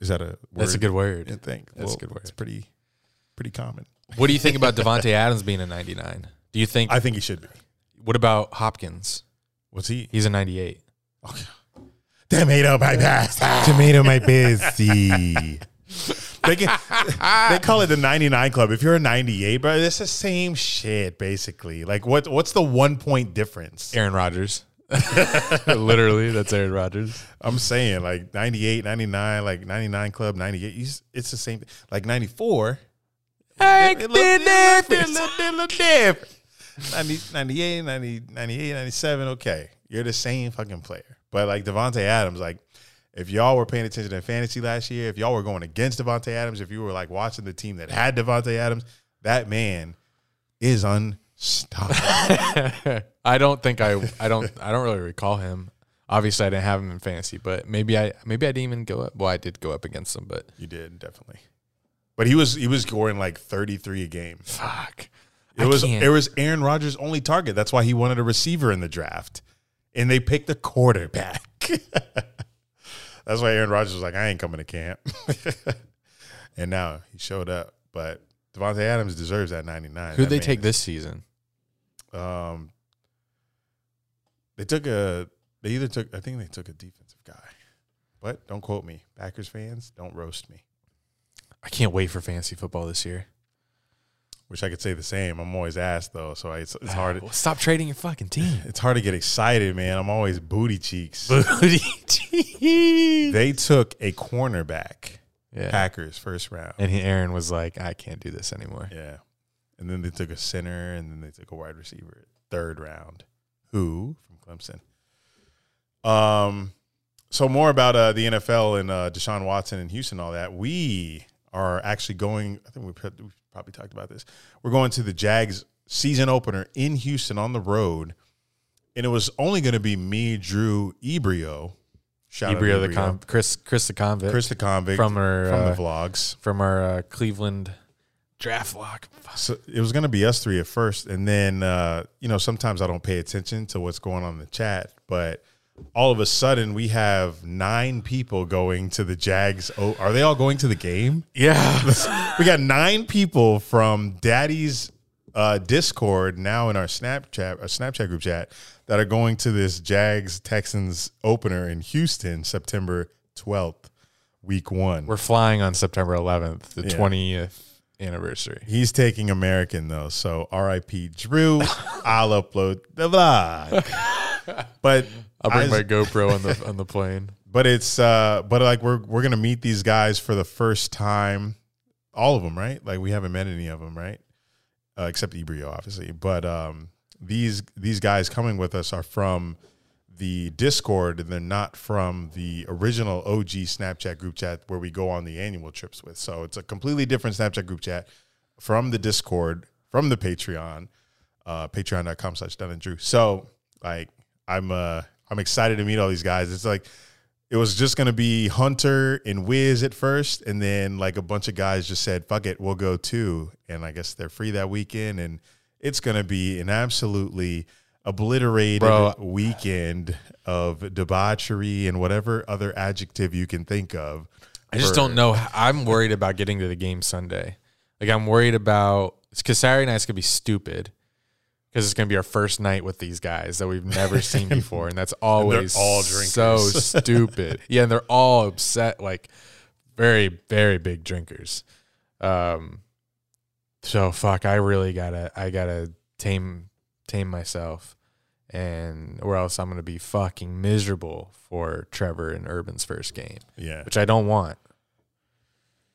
Is that a word? That's a good word. I think That's a good word. It's pretty, pretty common. What do you think about Davante Adams being a 99? Do you think? I think he should be. what about Hopkins? What's he? He's a 98. Okay. Tomato my best. Tomato my bestie. they, can, they call it the 99 club. If you're a 98, bro, it's the same shit basically. Like what what's the one point difference? Aaron Rodgers. Literally, that's Aaron Rodgers. I'm saying like 98, 99, like 99 club, 98. he's- It's the same. Like 94. Heck, It look- it look- it look- it look different. 90, 98, 90, 98, 97. Okay. You're the same fucking player. But like Davante Adams, like if y'all were paying attention to fantasy last year, if y'all were going against Davante Adams, if you were like watching the team that had Davante Adams, that man is unstoppable. I don't think I I don't I don't really recall him. Obviously, I didn't have him in fantasy, but maybe I maybe I didn't even go up. Well, I did go up against him, but you did definitely. But he was he was scoring like 33 a game. fuck. It I was can't. it was Aaron Rodgers' only target. That's why he wanted a receiver in the draft, and they picked a quarterback. That's why Aaron Rodgers was like, "I ain't coming to camp," and now he showed up. But Davante Adams deserves that ninety nine. Who'd they take this season? Um, they took a. They either took. I think they took a defensive guy, but don't quote me. Packers fans, don't roast me. I can't wait for fantasy football this year. Wish I could say the same. I'm always asked though, so it's, it's hard. Well, stop trading your fucking team. It's hard to get excited, man. I'm always booty cheeks. yeah. they took a cornerback, Packers first round. And he, Aaron was like, I can't do this anymore. Yeah. And then they took a center and then they took a wide receiver third round. Who from Clemson? Um so more about uh, the NFL and uh, Deshaun Watson and Houston, all that. We are actually going. I think we probably talked about this. We're going to the Jags season opener in Houston on the road, and it was only going to be me, Drew, Ebrio, shout out Ebrio the con- Chris Chris the convict Chris the convict from our from uh, the vlogs. from our uh, Cleveland draft vlog. So it was going to be us three at first, and then uh, you know sometimes I don't pay attention to what's going on in the chat, but all of a sudden we have nine people going to the Jags. Oh, are they all going to the game? Yeah. we got nine people from Daddy's uh, Discord now in our Snapchat, our Snapchat group chat that are going to this Jags Texans opener in Houston, September twelfth. week one. We're flying on September 11th, the Yeah. 20th anniversary. He's taking American though, so R.I.P. Drew. I'll upload the vlog. But I'll bring my GoPro on the on the plane. but it's uh but like we're we're gonna meet these guys for the first time all of them right? Like we haven't met any of them right? Uh, except ebrio obviously. But um these these guys coming with us are from the discord and they're not from the original og snapchat group chat where we go on the annual trips with. So it's a completely different snapchat group chat from the discord from the patreon uh patreon.com slash Dunn and drew so like i'm uh i'm excited to meet all these guys it's like it was just gonna be Hunter and Wiz at first, and then like a bunch of guys just said, "Fuck it, we'll go too." And I guess they're free that weekend, and it's gonna be an absolutely obliterated Bro. weekend of debauchery and whatever other adjective you can think of. I just don't know. I'm worried about getting to the game Sunday. Like I'm worried about because Saturday night's gonna be stupid because it's gonna be our first night with these guys that we've never seen before, and that's always all so stupid. Yeah, and they're all upset, like very very big drinkers. Um, so fuck, I really gotta I gotta tame tame myself, and or else I'm gonna be fucking miserable for Trevor and Urban's first game, Yeah, which I don't want.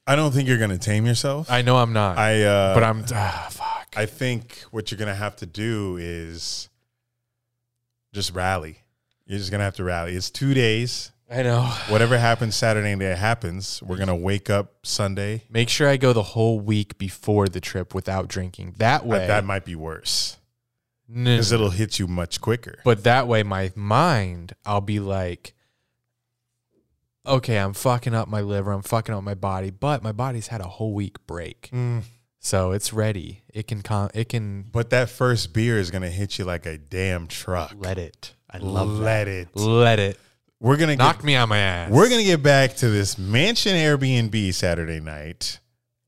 I don't think you're gonna tame yourself. I know I'm not, I uh, but I'm ah, fuck. I think what you're gonna have to do is just rally. You're just gonna have to rally. It's two days. I know. Whatever happens Saturday night happens. We're gonna wake up Sunday. Make sure I go the whole week before the trip without drinking. That way, But that might be worse No, because it'll hit you much quicker. but that way, my mind, I'll be like, okay, I'm fucking up my liver, I'm fucking up my body, but my body's had a whole week break, Mm. so it's ready. It can, con- it can But that first beer is gonna hit you like a damn truck. let it. I love Let it. Let it We're gonna knock get, me on my ass. we're gonna get back to this mansion Airbnb Saturday night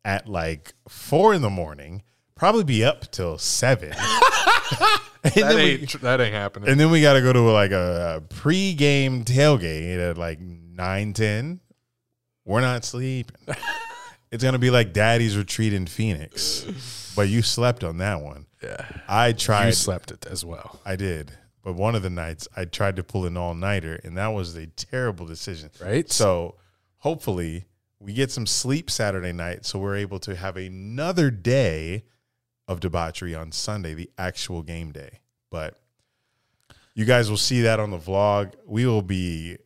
at like four in the morning. Probably be up till seven. and, That then we, ain't, that ain't happening. and then we got to go to like a, a pre-game tailgate at like nine ten. We're not sleeping. it's gonna be like Daddy's retreat in Phoenix, but you slept on that one. yeah, I tried. you slept it as well, I did. But one of the nights I tried to pull an all nighter, and that was a terrible decision. right? So hopefully we get some sleep Saturday night so we're able to have another day of debauchery on Sunday, the actual game day. But you guys will see that on the vlog. We will be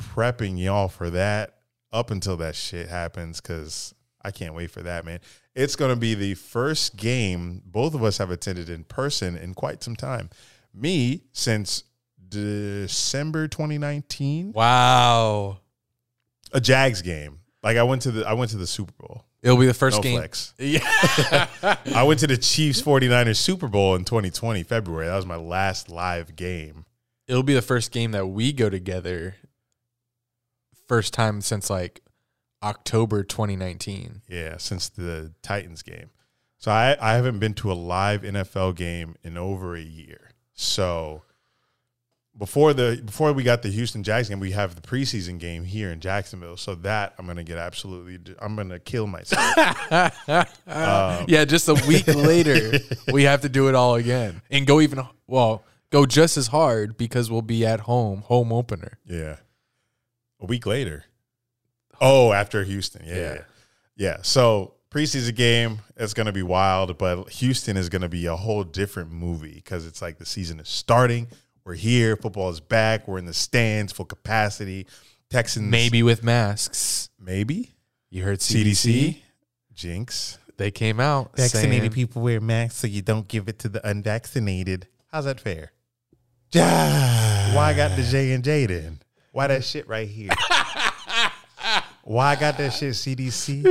prepping y'all for that up until that shit happens because I can't wait for that, man. It's going to be the first game both of us have attended in person in quite some time. Me, since December 2019 wow, a Jags game. Like I went to the I went to the Super Bowl. it'll be the first No game. flex. Yeah. I went to the Chiefs 49ers Super Bowl in 2020 February. That was my last live game. it'll be the first game that we go together first time since like October 2019. Yeah, since the Titans game. So I I haven't been to a live NFL game in over a year. So before the before we got the Houston Jags game, we have the preseason game here in Jacksonville. So that I'm gonna get absolutely I'm gonna kill myself. Um, yeah, just a week later, we have to do it all again and go even well, go just as hard because we'll be at home, home opener. Yeah. A week later. Oh. oh, after Houston. Yeah. Yeah. Yeah. yeah. So preseason game, it's gonna be wild, but Houston is gonna be a whole different movie because it's like the season is starting. We're here, football is back, we're in the stands, full capacity. Texans Maybe with masks. maybe. You heard CDC? CDC. Jinx. They came out Vaccinated saying, people wear masks so you don't give it to the unvaccinated. How's that fair? Why I got the J and J then? Why that shit right here? Why I got that shit CDC?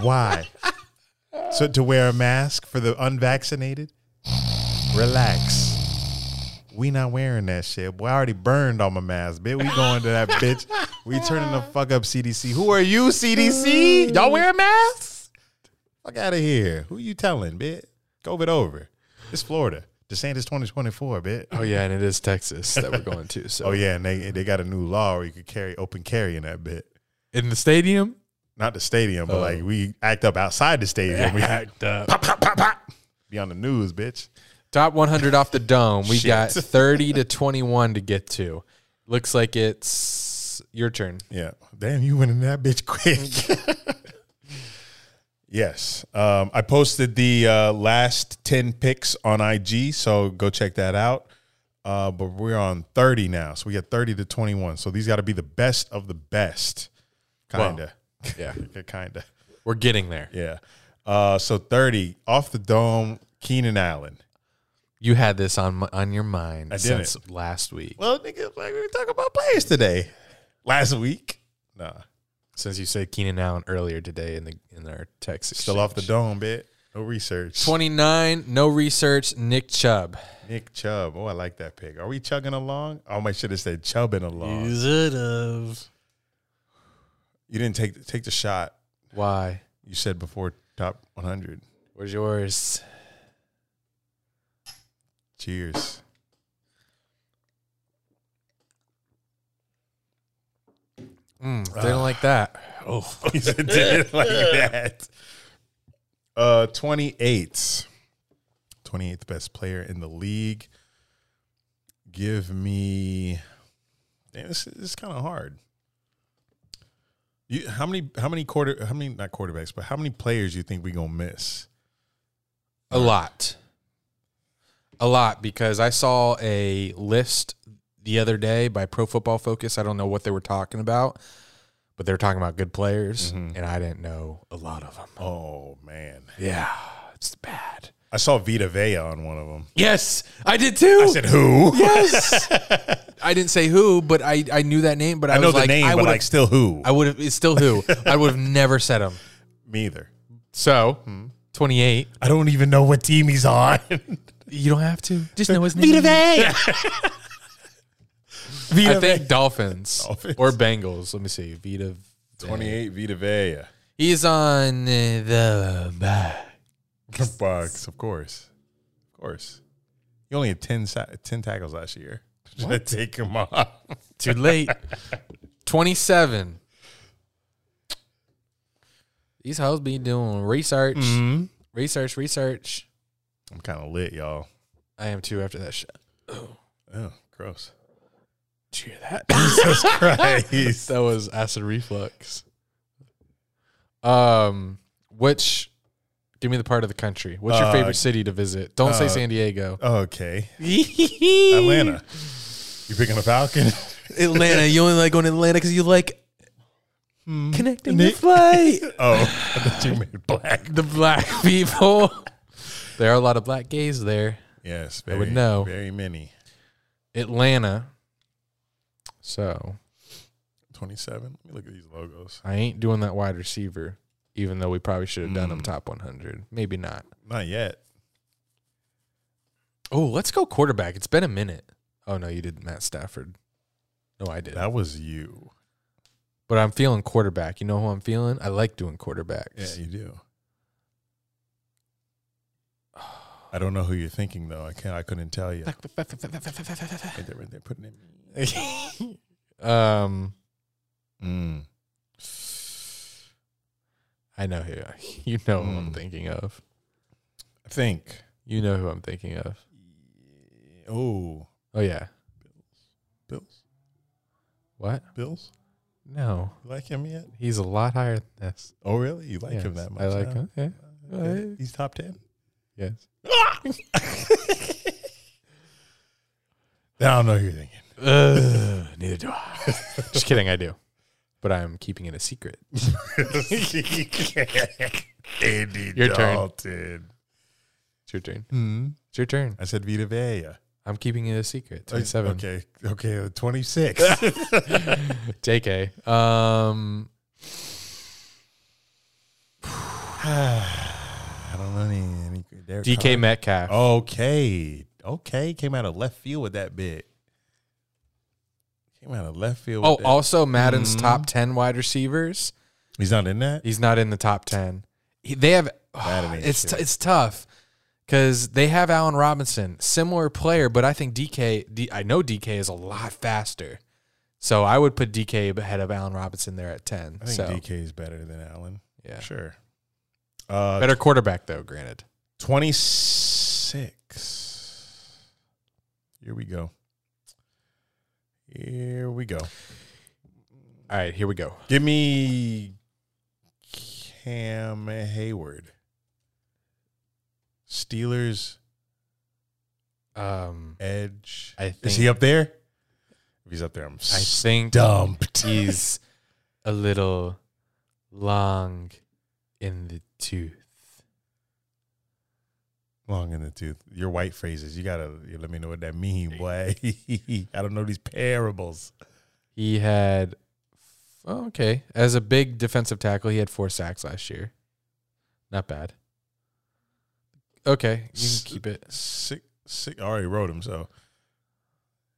Why? So to wear a mask for the unvaccinated? Relax. We not wearing that shit. Boy, I already burned on my mask, bitch. We going to that bitch. We turning the fuck up CDC. Who are you, CDC? Y'all wear masks? Fuck out of here. Who you telling, bitch? It over. It's Florida. DeSantis 2024, bit. Oh yeah, and it is Texas that we're going to. So Oh yeah, and they they got a new law where you could carry open carry in that bit. in the stadium, Not the stadium, but Oh. like we act up outside the stadium. We act up. pop, pop, pop, pop. Be on the news, bitch. Top 100 off the dome. We got 30 to 21 to get to. Looks like it's your turn. Yeah. Damn, you went in that bitch quick. Yes. Um, I posted the uh, last 10 picks on IG, so go check that out. Uh, but we're on 30 now. So we got 30 to 21. So these got to be the best of the best. Kind of. Yeah, kind of. we're getting there. Yeah. Uh, so 30 off the dome, Keenan Allen. You had this on on your mind I since last week. Well, nigga, like we were talking about players today. Last week. Nah. Since you said Keenan Allen earlier today in the in our text. Still off the dome, bit. No research. 29, no research, Nick Chubb. Nick Chubb. Oh, I like that pick. Are we chugging along? Oh, I should have said chubbing along. Use it of. You didn't take take the shot. Why? You said before top 100. Where's yours? Cheers. Mm, didn't like that. Oh, He said did it like that. Uh, 28th. 28th best player in the league. Give me. Damn, this, this is kind of hard. You, how many? How many quarter? How many? Not quarterbacks, but how many players do you think we gonna miss? a lot. A lot because I saw a list the other day by Pro Football Focus. I don't know what they were talking about, but they were talking about good players, mm-hmm. and I didn't know a lot of them. Oh man, Yeah, it's bad. I saw Vita Vea on one of them. Yes, I did too. I said who? yes. I didn't say who, but I, I knew that name. But I, I know was the like, name, I but like still who? I would have. It's still who. I would have never said him. Me either. So, hmm. twenty eight. I don't even know what team he's on. You don't have to. Just know his name. Vita Vea. I think Vea. Dolphins, Dolphins. or Bengals. Let me see. Vita. 28 Vita Vea. He's on the back. Bucks, of course. Of course. He only had 10, 10 tackles last year. Should I take him off? Too late. Twenty seven. These hoes be doing research, mm-hmm. research, research. I'm kind of lit, y'all. I am too after that shit. Oh, gross. Did you hear that? Jesus Christ. that was acid reflux. Um, which? Give me the part of the country. What's your Uh, favorite city to visit? Don't say uh, San Diego. Okay. Atlanta. You picking a Falcon? Atlanta. You only like going to Atlanta because you like connecting the Nick- flight. Oh, I thought you meant black. the black people. there are a lot of black gays there. Yes, I very, would know. Very many. Atlanta. So 27. Let me look at these logos. I ain't doing that wide receiver, even though we probably should have done him Mm. top 100. Maybe not. Not yet. Oh, let's go quarterback. It's been a minute. Oh no, you did Matt Stafford. No, I did. That was you. But I'm feeling quarterback. You know who I'm feeling? I like doing quarterbacks. Yeah, you do. I don't know who you're thinking though. I can't. I couldn't tell you. Right there, right there, putting it. um, Mm. I know who you know who I'm Mm. thinking of. I think. You know who I'm thinking of. Oh, Oh yeah. Bills. Bills. What? Bills. No, You like him yet? he's a lot higher than this. Oh, really? You like him that much? I like huh? him. Yeah. Okay. He's top ten. Yes. I don't know who you're thinking. Uh, neither do I. Just kidding. I do, but I'm keeping it a secret. Andy Your turn. Dalton. It's your turn. Hmm. It's your turn. I said Vita Vea. I'm keeping it a secret. Twenty-seven. Okay. Okay. uh, 26. Jk. Um. I don't know any. any DK. Metcalf. Okay. Okay. Came out of left field with that bit. Came out of left field. Oh, that. also Madden's Mhm. top ten wide receivers. he's not in that. He's not in the top ten. He, they have. Ain't it's t- it's tough because they have Allen Robinson, similar player, but I think DK. D, I know DK is a lot faster, so I would put DK ahead of Allen Robinson there at ten. I think so DK is better than Allen. yeah, Sure. Uh, better quarterback though. Granted, 26. Here we go. Here we go. all right, here we go. Give me Cam Heyward. Steelers Um, edge. I Is he up there? If he's up there, I'm I think stumped. he's a little long in the tooth. Long in the tooth. Your white phrases. You gotta you let me know what that mean, boy. I don't know these parables. He had, oh, okay, as a big defensive tackle, he had four sacks last year. Not bad. Okay, you can keep it. Six, six. I already wrote him. So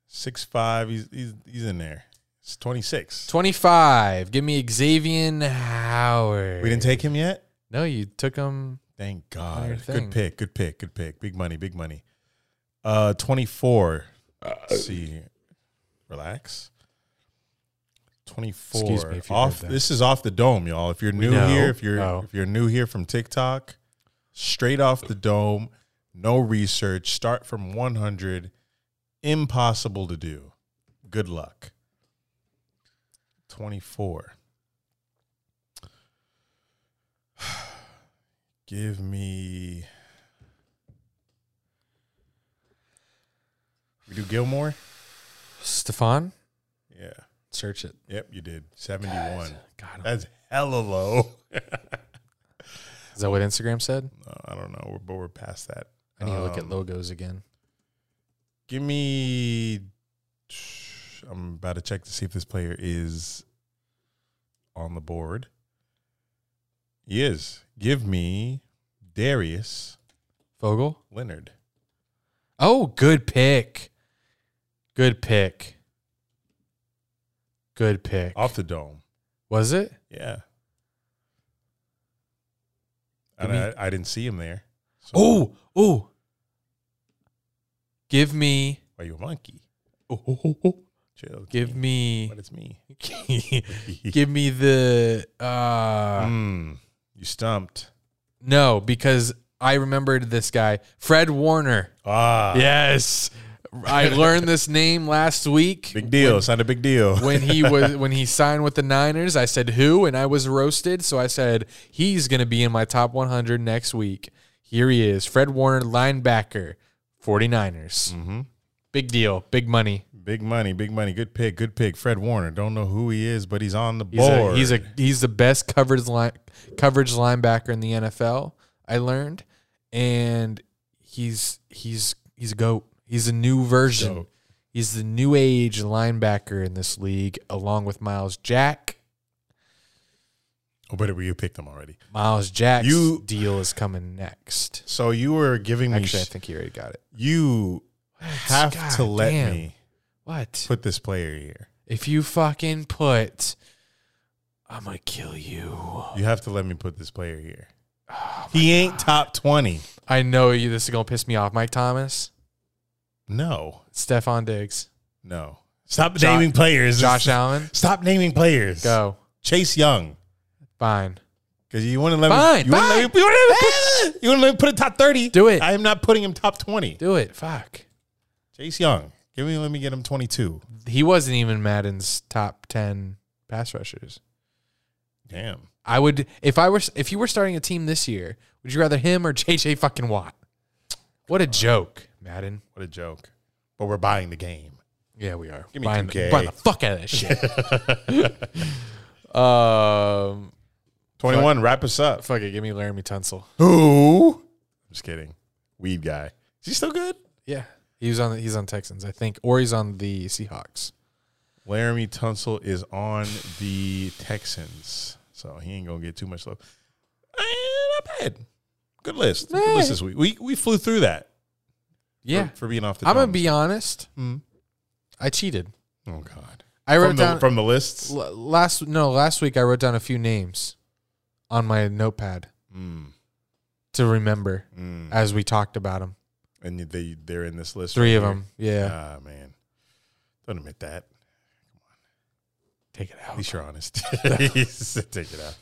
six five. He's he's he's in there. It's twenty six. 25. Give me Xavier Howard. We didn't take him yet. No, you took him. Thank God. Good pick. Good pick. Good pick. Big money. Big money. Uh, twenty four. Let's see. Relax. Twenty four. Excuse me if you Off. heard that. This is off the dome, y'all. If you're new here, if you're Oh. if you're new here from TikTok, straight off the dome, no research. Start from one hundred. Impossible to do. Good luck. Twenty four. Give me. We do Gilmore? Stephon? Yeah. Search it. Yep, you did. 71. God, That's hella low. is that what Instagram said? No, I don't know, we're- but we're past that. I need to look at Um, logos again. Give me. I'm about to check to see if this player is on the board. He is. Give me Darius Vogel? Leonard. Oh, good pick. Good pick. Good pick. Off the dome. Was it? Yeah. And me- I, I didn't see him there. So- Oh, oh. Give me, Are you a monkey? oh, Chill. give King. me, But it's me. give me the, uh, Mm, you stumped. no, because I remembered this guy, Fred Warner. Ah, Yes. I learned this name last week. Big deal. Signed a big deal. when he was when he signed with the Niners, I said who, and I was roasted. So I said he's going to be in my top 100 next week. Here he is, Fred Warner, linebacker, 49ers. hmm Big deal, big money. Big money, big money. Good pick, good pick. Fred Warner. Don't know who he is, but he's on the He's a, board. he's a he's the best coverage line coverage linebacker in the NFL. I learned, and he's he's he's a goat. He's a new version. Goat. He's the new age linebacker in this league, along with Myles Jack. oh, but you picked him already. Myles Jack's You- deal is coming next. So you were giving me. Actually, I think you already got it. you have God to let damn. me What? put this player here. If you fucking put, I'm gonna kill you. You have to let me put this player here. Oh he ain't top twenty. I know you. This is gonna piss me off. Mike Thomas, No, Stefon Diggs, no. Stop Jo- naming players. Josh Allen. Stop naming players. Go. Chase Young. Fine. Because you want to let Fine, me. You want to let me, you let me put, you wanna let me put it top thirty. Do it. I am not putting him top twenty. Do it. Fuck. Chase Young. Give me. Let me get him twenty two. He wasn't even Madden's top ten pass rushers. Damn. I would if I were if you were starting a team this year, would you rather him or JJ fucking Watt? What a joke, Madden. What a joke. But we're buying the game. Yeah, we are. Give me buying, 2K. buying the fuck out of that shit. um, Twenty one. Wrap us up. fuck it. Give me Laremy Tunsil. Who? I'm just kidding. Weed guy. Is he still good? Yeah, he was on. He's on Texans, I think, or he's on the Seahawks. Laremy Tunsil is on the Texans, so he ain't gonna get too much love. Eh, not bad. Good list. Good list this week. We we flew through that. Yeah, For, being off the. I'm gonna be honest. Mhm. I cheated. Oh God. I wrote From the, down from the lists. l- last. No, last week I wrote down a few names on my notepad Mm. to remember Mm. as we talked about them. And they they're in this list. Three right of here. them. Yeah. Ah man, don't admit that. Come on, take it out. At least you're honest. Take it out.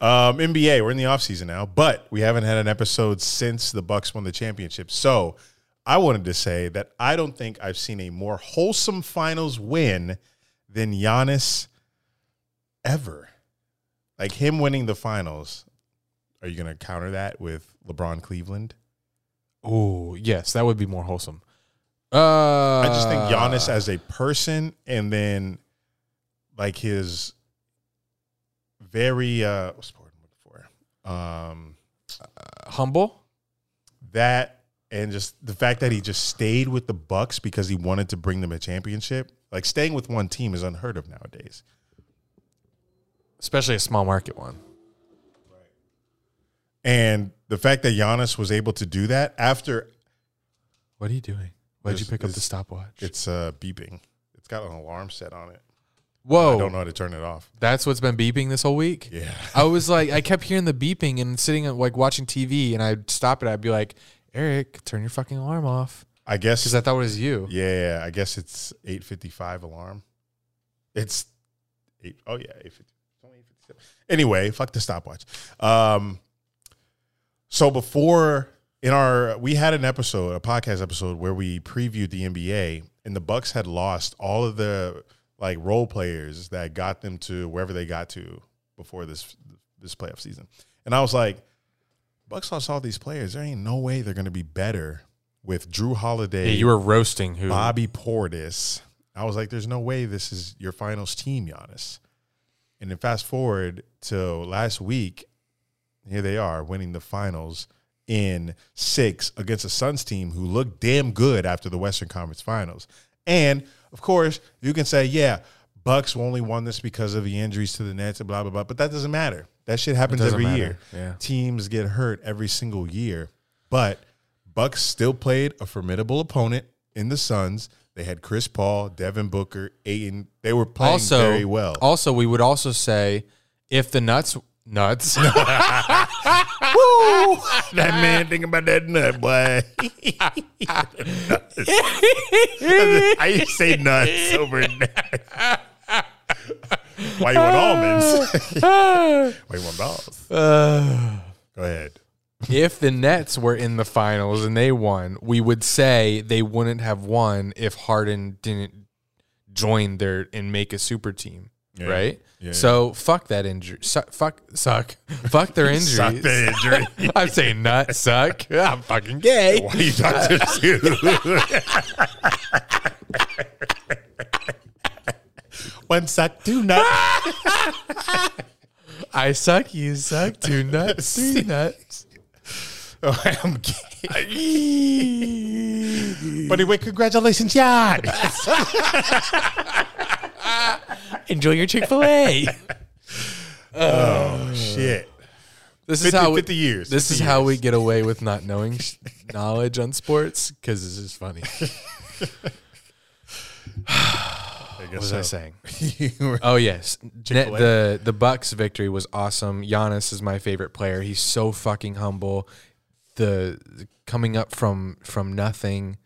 Um, NBA, we're in the offseason now, but we haven't had an episode since the Bucks won the championship. So I wanted to say that I don't think I've seen a more wholesome finals win than Giannis ever. Like him winning the finals. Are you going to counter that with LeBron Cleveland? Oh, yes, that would be more wholesome. Uh, I just think Giannis as a person and then like his very uh what's the word I'm looking for? Um humble. that and just the fact that he just stayed with the Bucks because he wanted to bring them a championship. Like staying with one team is unheard of nowadays. especially a small market one. And the fact that Giannis was able to do that after What are you doing? Why'd you This- pick up the stopwatch? it's uh beeping. It's got an alarm set on it. Whoa, I don't know how to turn it off. that's what's been beeping this whole week. Yeah. I was like, I kept hearing the beeping and sitting like watching TV, and I'd stop it. I'd be like, Eric, turn your fucking alarm off, I guess because I thought it was you. Yeah, I guess it's eight fifty five alarm. It's eight oh yeah, eight fifty. Anyway, fuck the stopwatch. Um so before in our we had an episode, a podcast episode where we previewed the NBA and the Bucks had lost all of the like role players that got them to wherever they got to before this this playoff season. And I was like, Bucks lost all these players. There ain't no way they're gonna be better with Jrue Holiday. Yeah, you were roasting who? Bobby Portis. I was like, there's no way this is your finals team, Giannis. And then fast forward to last week, here they are winning the finals in six against a Suns team who looked damn good after the Western Conference Finals. And of course, you can say, yeah, Bucks only won this because of the injuries to the Nets and blah blah blah, but that doesn't matter. That shit happens every matter. year. Yeah. Teams get hurt every single year, but Bucks still played a formidable opponent in the Suns. They had Chris Paul, Devin Booker, Ayton. They were playing also, very well. Also, we would also say if the nuts nuts that man thinking about that nut, boy. I used to say nuts over nut. Why you want almonds? Why you want balls? Uh, Go ahead. if the Nets were in the finals and they won, we would say they wouldn't have won if Harden didn't join their and make a super team, Yeah. right? Yeah, so fuck that injury. Su- fuck suck. fuck their injuries. Suck the injury. I'm saying nut suck. I'm fucking gay. Why you talking to One suck, two nut. I suck. You suck. Two nuts. Three nuts. Oh, I'm gay. but anyway, congratulations, Jan. Enjoy your Chick Fil A. oh shit. This is how we, 50 years. This 50 is how we get away with not knowing knowledge on sports because this is funny. I What guess was I so. saying? Oh yes, Chick-fil-A. the the Bucks victory was awesome. Giannis is my favorite player. He's so fucking humble. The coming up from from nothing,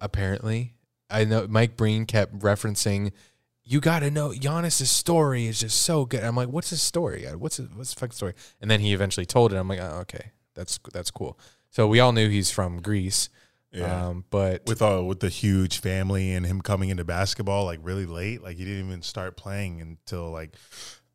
apparently. I know Mike Breen kept referencing. You got to know Giannis's story is just so good. I'm like, what's his story? What's his, what's the fucking story? And then he eventually told it. I'm like, oh, okay, that's that's cool. So we all knew he's from Greece, Yeah. um, but with uh, with the huge family and him coming into basketball like really late. Like he didn't even start playing until like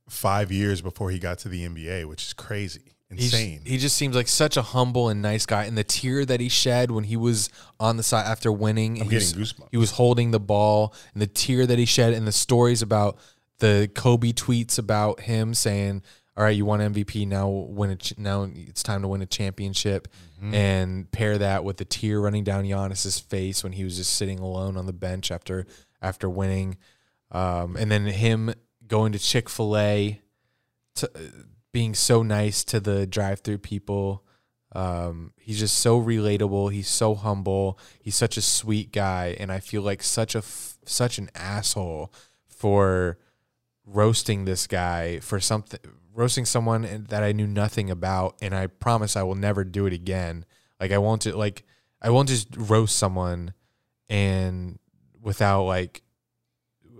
five years before he got to the NBA, which is crazy, He's- insane. He just seems like such a humble and nice guy. And the tear that he shed when he was on the side after winning, I'm he was, getting goosebumps. he was holding the ball, and the tear that he shed, and the stories about the Kobe tweets about him saying, "All right, you won MVP now. Win a ch- now. It's time to win a championship." Mm-hmm. And pair that with the tear running down Giannis's face when he was just sitting alone on the bench after after winning, um, and then him going to Chick Fil A to being so nice to the drive-through people. Um, he's just so relatable. He's so humble. He's such a sweet guy, and I feel like such a f- such an asshole for roasting this guy for something roasting someone that I knew nothing about, and I promise I will never do it again. Like I won't like I won't just roast someone and without like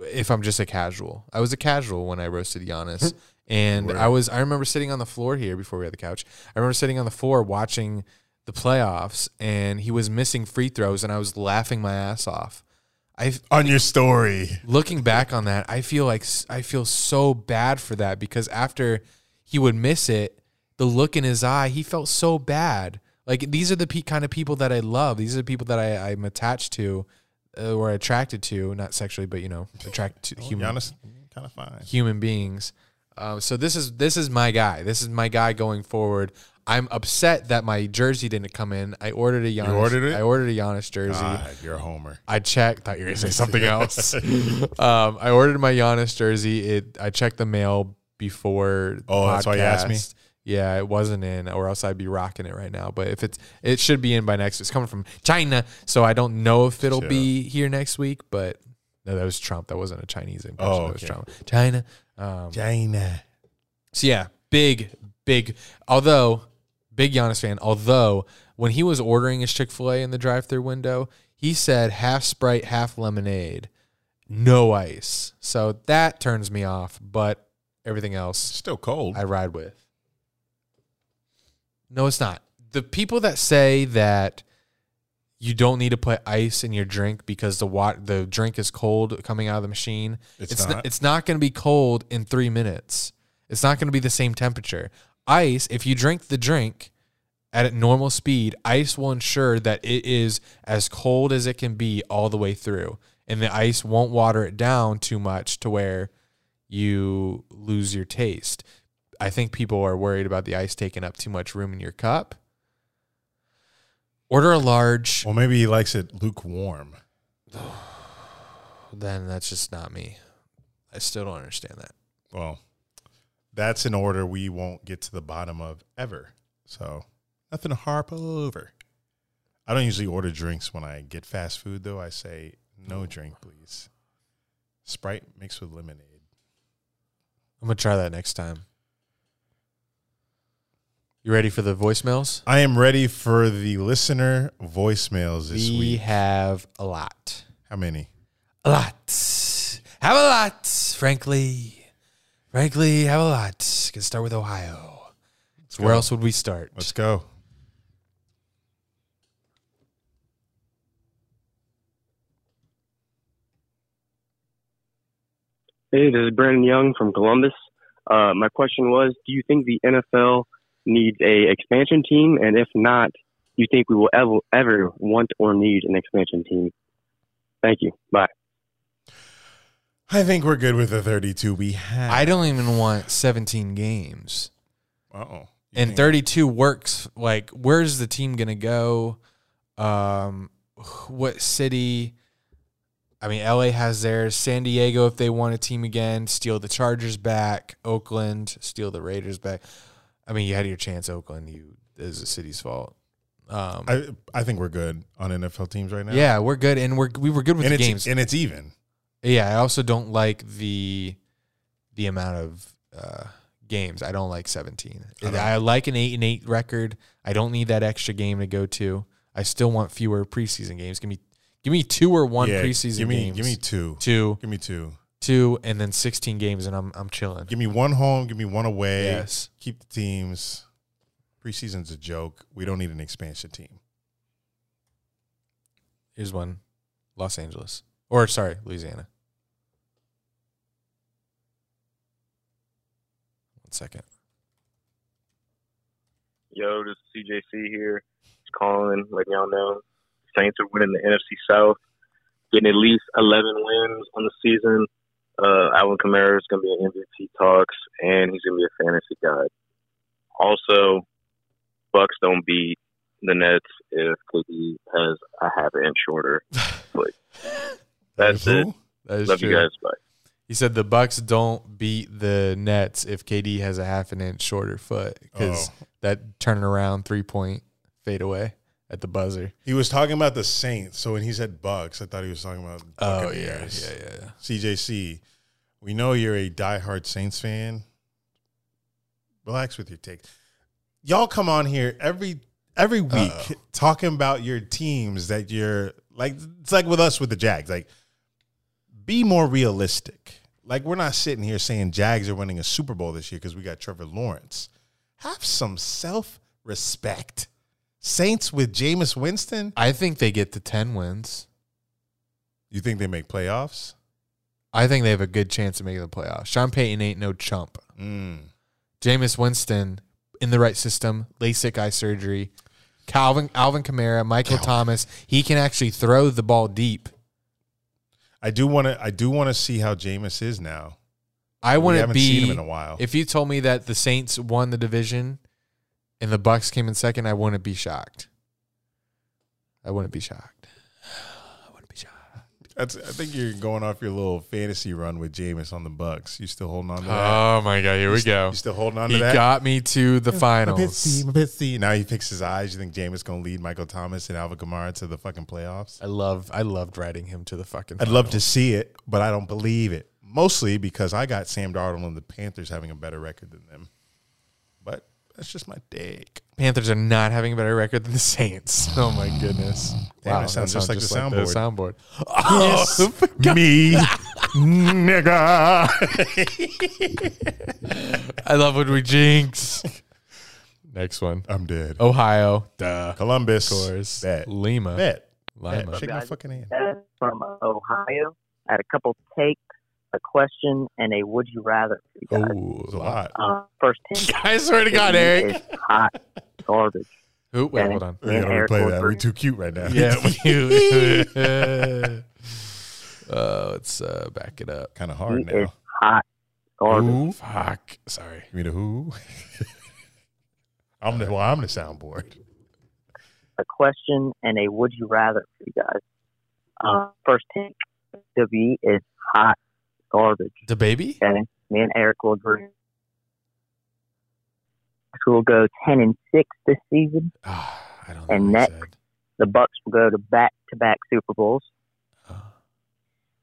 if I'm just a casual. I was a casual when I roasted Giannis. And I was I remember sitting on the floor here before we had the couch. I remember sitting on the floor watching the playoffs and he was missing free throws and I was laughing my ass off. I On your story. looking back on that, I feel like I feel so bad for that because after he would miss it, the look in his eye, he felt so bad. Like these are the pe- kind of people that I love. These are the people that I, I'm attached to uh, or attracted to, not sexually, but you know, attracted to human Giannis, kind of fine. human beings. Uh, so this is this is my guy. This is my guy going forward. I'm upset that my jersey didn't come in. I ordered a Giannis. ordered it? I ordered a Giannis jersey. God, you're a homer. I checked. Thought you were gonna say something else. um, I ordered my Giannis jersey. It. I checked the mail before. the Oh, that's why you asked me? Yeah, it wasn't in, or else I'd be rocking it right now. But if it's, it should be in by next. It's coming from China, so I don't know if it'll Chill. be here next week. But no, that was Trump. That wasn't a Chinese impression. Oh, that was. Trump. China. Um, China. so yeah, big, big. Although big Giannis fan. Although when he was ordering his Chick Fil A in the drive-through window, he said half Sprite, half lemonade, no ice. So that turns me off. But everything else, Still cold. I ride with. No, it's not. The people that say that you don't need to put ice in your drink because the wat- the drink is cold coming out of the machine. It's It's not? not. it's not going to be cold in three minutes. It's not going to be the same temperature. Ice, if you drink the drink at a normal speed, ice will ensure that it is as cold as it can be all the way through, and the ice won't water it down too much to where you lose your taste. I think people are worried about the ice taking up too much room in your cup. Order a large, well, maybe he likes it lukewarm. then that's just not me. I still don't understand that. Well, that's an order we won't get to the bottom of ever. So nothing to harp over. I don't usually order drinks when I get fast food, though. I say no drink, please. Sprite mixed with lemonade. I'm gonna try that next time. You ready for the voicemails? I am ready for the listener voicemails this week. we week. have a lot. How many? A lot. Have a lot, frankly. Frankly, have a lot. Can start with Ohio. So where go. else would we start? Let's go. Hey, this is Brandon Young from Columbus. Uh, my question was, do you think the NFL needs a expansion team? And if not, you think we will ever, ever want or need an expansion team? Thank you. Bye. I think we're good with the 32 we have. I don't even want 17 games. Uh-oh. And think- 32 works. Like, where's the team going to go? Um, what city? I mean, LA has theirs. San Diego, if they want a team again, steal the Chargers back. Oakland, steal the Raiders back. I mean, you had your chance, Oakland. You it was the city's fault. Um, I I think we're good on NFL teams right now. yeah, we're good, and we're we were good with and the games. and it's even. Yeah, I also don't like the the amount of uh, games. I don't like seventeen. I. I, like an eight and eight record. I don't need that extra game to go to. I still want fewer preseason games. Give me give me two or one Yeah, preseason give me games. give me two. two, Give me two. Two, and then sixteen games, and I'm I'm chilling. Give me one home. Give me one away. Yes. Keep the teams. Preseason's a joke. We don't need an expansion team. Here's one, Los Angeles, or sorry, Louisiana. One second. Yo, this is CJC here. Just calling, letting y'all know. Saints are winning the NFC South, getting at least 11 wins on the season. Uh, Alvin Kamara is going to be in MVP talks, and he's going to be a fantasy guy. Also, Bucks don't beat the Nets if KD has a half an inch shorter. But that's Who? it. That is Love true. you guys. Bye. He said the Bucks don't beat the Nets if KD has a half an inch shorter foot because Oh. that turn around three point fade away at the buzzer. He was talking about the Saints. So when he said Bucks, I thought he was talking about Oh yeah, Buccaneers. yeah, yeah. CJC, we know you're a diehard Saints fan. Relax with your take. Y'all come on here every every week talking about your teams that you're like. It's like with us with the Jags. Like, be more realistic. Like, we're not sitting here saying Jags are winning a Super Bowl this year because we got Trevor Lawrence. Have some self respect. Saints with Jameis Winston. I think they get to 10 wins. You think they make playoffs? I think they have a good chance of making the playoffs. Sean Payton ain't no chump. Mm. Jameis Winston in the right system, LASIK eye surgery, Calvin Alvin Kamara, Michael Thomas. He can actually throw the ball deep. I do want to. I do want to see how Jameis is now. I We wouldn't haven't be seen him in a while. If you told me that the Saints won the division and the Bucks came in second, I wouldn't be shocked. I wouldn't be shocked. I wouldn't be shocked. That's, I think you're going off your little fantasy run with Jameis on the Bucks. You still holding on to that? Oh my god, here we go. You still holding on He to that? got me to the My finals. pitsy, my pitsy. Now he picks his eyes. You think Jameis gonna lead Michael Thomas and Alvin Kamara to the fucking playoffs? I love I loved riding him to the fucking I'd love to see it, but I don't believe it. Mostly because I got Sam Darnold and the Panthers having a better record than them. But that's just my take. Panthers are not having a better record than the Saints. Oh my goodness. Damn, it sounds that just like the soundboard. Oh, yes, me, nigga. I love when we jinx. Next one. I'm dead. Ohio. Duh. Columbus. Of course. Bet. Lima. Bet. Lima. Bet. Shake my fucking hand. from Ohio. I had a couple takes, a question, and a would you rather. you guys. Oh, It's a lot. Uh, first take. I swear to God, Eric. is hot garbage. Who? Wait, Okay. hold on. We're gonna Eric replay will that. We're too cute right now. Yeah. uh, let's uh, back it up. kind of He hard is now. hot garbage. Who? Fuck. Sorry. Give me the who. I'm the well, I'm the soundboard. A question and a would you rather for you guys. Uh, first take. W is hot garbage. The baby? Okay, me and Eric will agree. So we'll go ten and six this season. Ah, I don't know. And what next- said. The Bucks will go to back to back Super Bowls. Uh,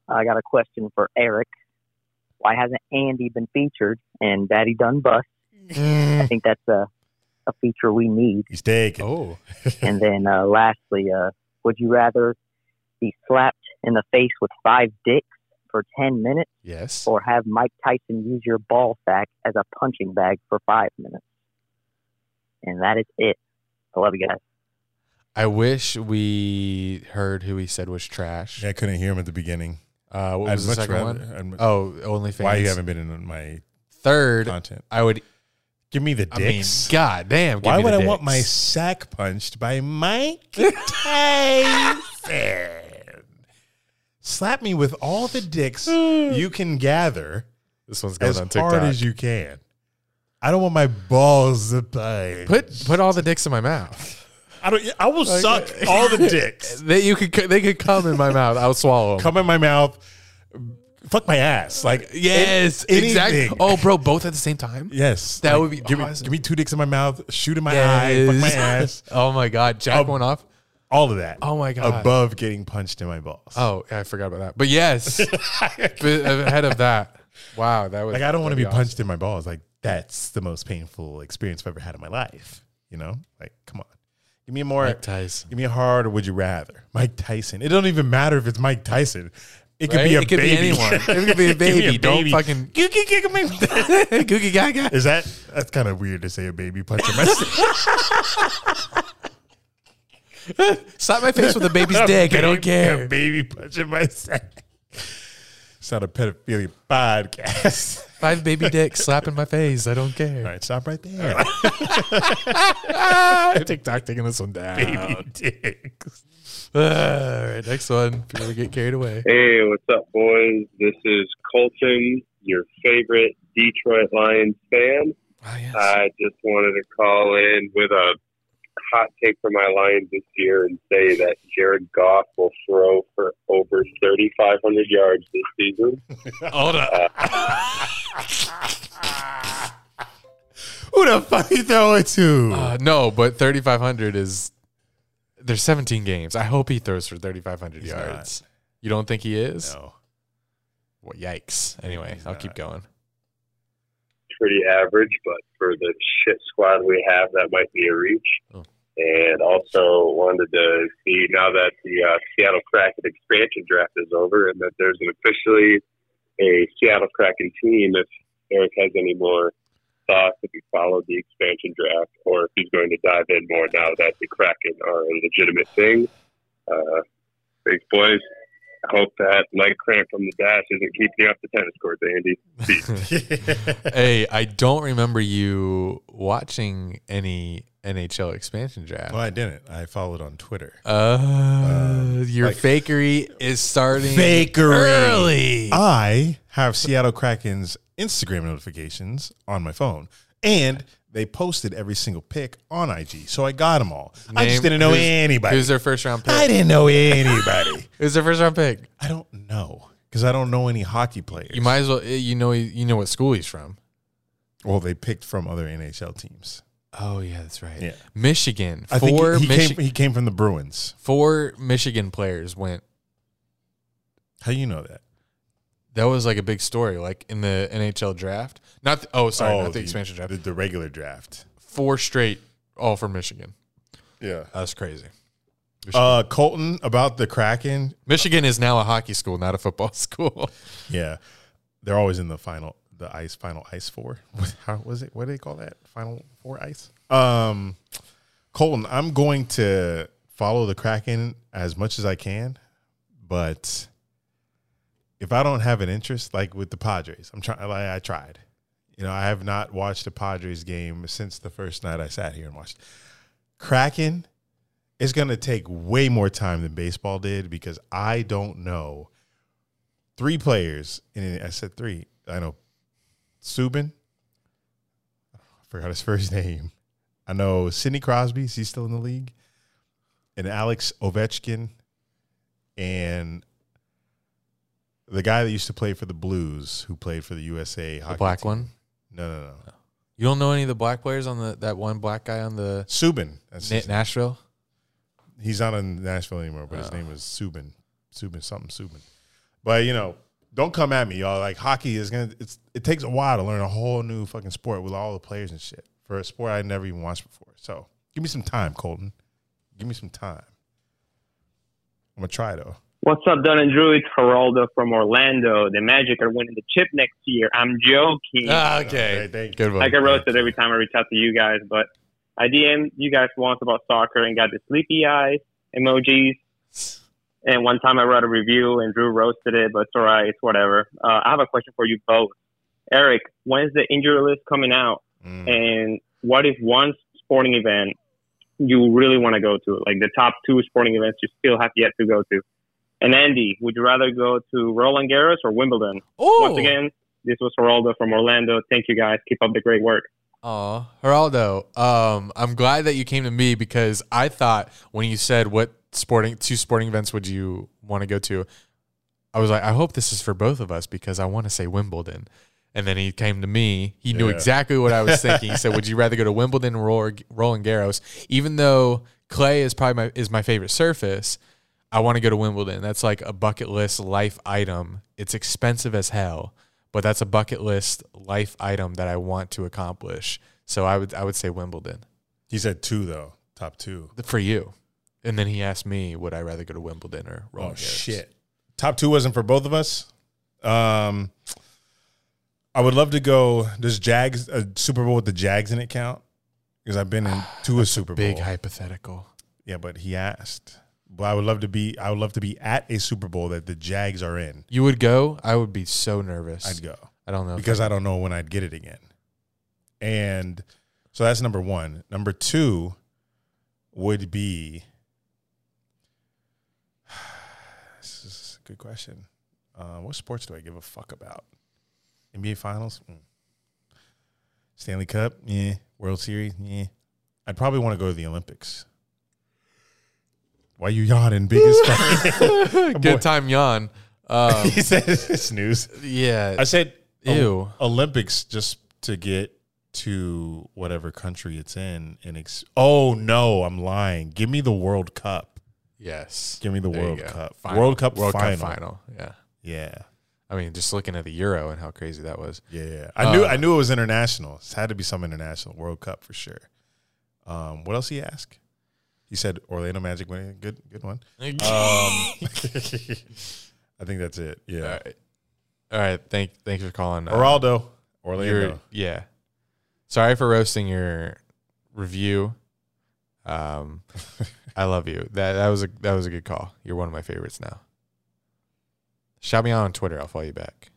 I got a question for Eric. Why hasn't Andy been featured in Daddy Done Bust? I think that's a, a feature we need. He's taking. oh. And then uh, lastly, uh, would you rather be slapped in the face with five dicks for 10 minutes Yes. or have Mike Tyson use your ball sack as a punching bag for five minutes? And that is it. I love you guys. I wish we heard who he said was trash. I couldn't hear him at the beginning. Uh, what I'd was the second rather- one? I'd Oh, OnlyFans. Why you haven't been in my Third, content? I would. Give me the I mean, dicks. God damn. give Why me would the I want my sack punched by Mike Tyson? Slap me with all the dicks you can gather This one's going as on TikTok. hard as you can. I don't want my balls to punch. Put put all the dicks in my mouth. I don't. I will suck all the dicks. They you could they could come in my mouth. I'll swallow them. Come in my mouth. Fuck my ass. Like Yes, an- exactly. anything. Oh, bro, both at the same time. Yes, That Like, would be give awesome. me give me two dicks in my mouth, shoot in my eye, fuck my ass, oh my god, jack Um, one off. All of that. Oh my god. above getting punched in my balls. Oh, yeah, I forgot about that. But yes, but ahead of that. Wow, that was like I don't want to be awesome. punched in my balls. Like that's the most painful experience I've ever had in my life. You know, like come on, give me a more, Mike Tyson. give me a hard or would you rather? Mike Tyson. It don't even matter if it's Mike Tyson. It could Right? be a It could be baby. anyone. It could be a Give me baby. Don't fucking- Googie giggle me. Googie Gaga. Is that that's kind of weird to say a baby punching my Slap my face with a baby's dick. I don't A care. baby punching my sack. It's not a pedophilia podcast. Five baby dicks slapping my face. I don't care. All right, stop right there. TikTok taking this one down. baby dicks. All right, next one. Before we get carried away. Hey, what's up, boys? This is Colton, your favorite Detroit Lions fan. Oh, yes. I just wanted to call in with a hot take for my Lions this year and say that Jared Goff will throw for over 3,500 yards this season. Hold up. Who the fuck you throw it to? Uh, no, but 3,500 is. There's 17 games. I hope he throws for 3,500 He's yards. You don't think he is? no. Well, yikes. Anyway, He's I'll not. keep going. Pretty average, but for the shit squad we have, that might be a reach. Oh. And also wanted to see now that the uh, Seattle Kraken expansion draft is over and that there's an officially a Seattle Kraken team, if Eric has any more thoughts if he followed the expansion draft or if he's going to dive in more now that the Kraken are a legitimate thing. Uh, thanks, boys. I hope that leg cramp from the dash isn't keeping you off the tennis court, Andy. Hey, I don't remember you watching any NHL expansion draft. well, I didn't. I followed on Twitter. Uh, your like- fakery is starting Fakery. early. I have Seattle Kraken's Instagram notifications on my phone, and they posted every single pick on IG, so I got them all. I just didn't know who's- anybody. Who's their first round pick? I didn't know anybody. Who's their first round pick? I don't know because I don't know any hockey players. You might as well. Eh, you know. You know what school he's from. Well, they picked from other NHL teams. Oh yeah, that's right. Yeah. Michigan. I think Four he, he Michi- came. He came from the Bruins. four Michigan players went. How do you know that? That was like a big story, like in the NHL draft. Not the, oh, sorry, not the, expansion draft. The, the regular draft. Four straight, all from Michigan. Yeah. That's crazy. Uh, Colton about the Kraken. Michigan is now a hockey school, not a football school. Yeah, they're always in the final, the ice final ice four. How was it? What do they call that? Final four ice. Um, Colton, I'm going to follow the Kraken as much as I can, but if I don't have an interest, like with the Padres, I'm trying. Like I tried. You know, I have not watched a Padres game since the first night I sat here and watched. Kraken is going to take way more time than baseball did because I don't know three players. And I said three. I know Subban. I forgot his first name. I know Sidney Crosby. Is he still in the league? And Alex Ovechkin. And the guy that used to play for the Blues, who played for the USA hockey. The black team. one. No, no, no. Oh. You don't know any of the black players on the that one black guy on the Subban. That's Na- Nashville. he's not in Nashville anymore, but his Oh. name is Subban. Subban something Subban. But you know, don't come at me, y'all. Like hockey is gonna it's it takes a while to learn a whole new fucking sport with all the players and shit. For a sport I never even watched before. So give me some time, Colton. Give me some time. I'm gonna try though. What's up, Dunn and Drew? It's Geraldo from Orlando. The Magic are winning the chip next year. I'm joking. Ah, Okay, okay. thank you. Good one. I get roasted every time I reach out to you guys, but I DM you guys once about soccer and got the sleepy eyes emojis. And one time I wrote a review and Drew roasted it, but it's all right. It's whatever. Uh, I have a question for you both. Eric, when's the injury list coming out? Mm. And what if one sporting event you really want to go to, like the top two sporting events you still have yet to go to? And Andy, would you rather go to Roland Garros or Wimbledon? Oh, Once again, this was Geraldo from Orlando. Thank you guys. Keep up the great work. Aw, Geraldo, um, I'm glad that you came to me because I thought when you said what sporting two sporting events would you want to go to, I was like, I hope this is for both of us because I want to say Wimbledon. And then he came to me. He knew Yeah. exactly what I was thinking. He said, "Would you rather go to Wimbledon or Roland Garros?" Even though clay is probably my is my favorite surface, I want to go to Wimbledon. That's like a bucket list life item. It's expensive as hell, but that's a bucket list life item that I want to accomplish. So I would I would say Wimbledon He said two though, top two. for you. And then he asked me, would I rather go to Wimbledon or Oh Roland Garros? shit. Top two wasn't for both of us. Um I would love to go. Does Jags a Super Bowl with the Jags in it count? Because I've been in to a Super Bowl. Big hypothetical. Yeah, but he asked. But I would love to be. I would love to be at a Super Bowl that the Jags are in. You would go? I would be so nervous. I'd go I don't know. because I don't know when I'd get it again. And so that's number one. Number two would be. This is a good question. Uh, what sports do I give a fuck about? NBA Finals, Mm. Stanley Cup, yeah. World Series, yeah. I'd probably want to go to the Olympics. Why you yawning, biggest fan? Good time yawn. Um, he said snooze. yeah. I said Ew. Olympics just to get to whatever country it's in and ex- oh no i'm lying give me the world cup Yes. give me the There world cup Final. world cup World final Cup final. Yeah. yeah I mean, just looking at the Euro and how crazy that was. Yeah, yeah. I knew Uh, I knew it was international. It had to be some international World Cup for sure. Um, what else he asked? He said Orlando Magic winning. Good, good one. Um, I think that's it. Yeah, right. All right. Thank thanks for calling. uh, Geraldo, your- Orlando. yeah. Sorry for roasting your review. Um, I love you. That that was a that was a good call. You're one of my favorites now. Shout me out on Twitter. I'll follow you back.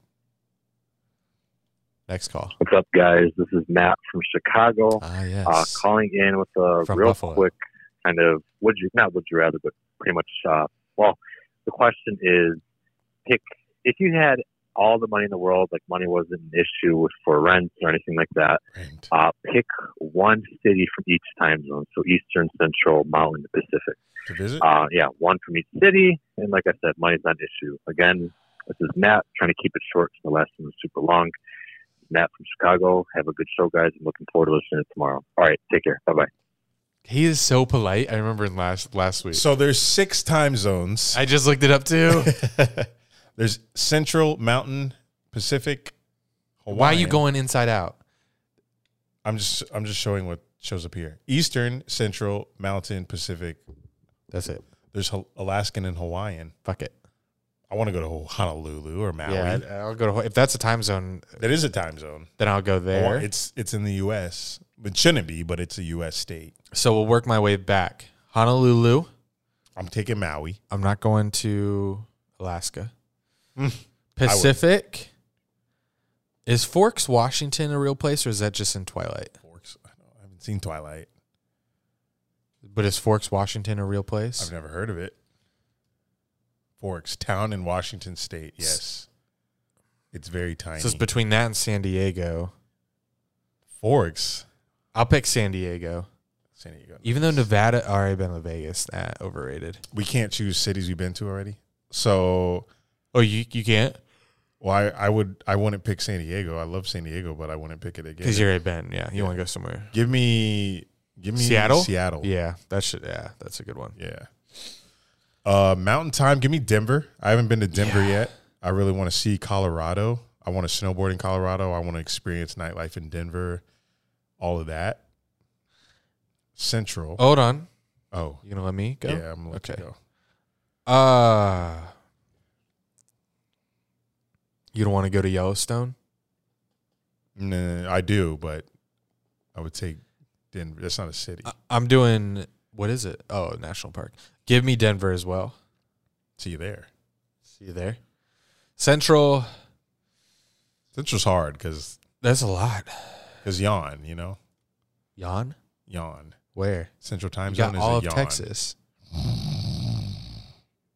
Next call. What's up, guys? This is Matt from Chicago. Ah, yes. Uh, calling in with a From real Buffalo. quick kind of would you not would you rather, but pretty much. Uh, well, the question is, pick if you had all the money in the world, like money wasn't an issue with for rent or anything like that. Right. Uh, pick one city from each time zone, so Eastern, Central, Mountain, Pacific. To visit. Uh, yeah, one from each city, and like I said, money's not an issue. Again, this is Matt trying to keep it short. so The last one was super long. Matt from Chicago. Have a good show, guys. I'm looking forward to listening tomorrow. All right, take care. Bye bye. He is so polite. I remember in last last week. so there's six time zones. I just looked it up too. there's Central, Mountain, Pacific. Hawaiian. Why are you going inside out? I'm just I'm just showing what shows up here. Eastern, Central, Mountain, Pacific. That's it. There's Alaskan and Hawaiian. Fuck it. I want to go to Honolulu or Maui. Yeah, I'll go to if that's a time zone. that is a time zone. Then I'll go there. It's it's in the U.S. It shouldn't be, but it's a U.S. state. So we'll work my way back. Honolulu. I'm taking Maui. I'm not going to Alaska. Mm. Pacific. Is Forks, Washington a real place or is that just in Twilight? Forks. I, I haven't seen Twilight. But is Forks, Washington a real place? I've never heard of it. Forks, town in Washington State. Yes, it's very tiny. So it's between that and San Diego. Forks, I'll pick San Diego. San Diego. Even though Nevada already been to Vegas, that overrated. we can't choose cities we've been to already. So, Oh, you you can't well, I, I would I wouldn't pick San Diego. I love San Diego, but I wouldn't pick it again. because you're a been. Yeah, you want to go somewhere. Give me give me Seattle? Seattle. Yeah, that should. Yeah, that's a good one. Yeah. Uh, Mountain Time. Give me Denver. I haven't been to Denver yet. I really want to see Colorado. I want to snowboard in Colorado. I want to experience nightlife in Denver. All of that. Central. Hold on. Oh, You gonna let me go? yeah. I'm gonna let Okay. you go. Uh you don't want to go to Yellowstone? Nah, I do, but I would take Denver. That's not a city. I- I'm doing what is it? Oh, national park. Give me Denver as well. see you there. See you there. Central. Central's hard because That's a lot. Because yawn. You know, Yawn. yawn. Where? Central Time You Zone got is all of yawn. Texas.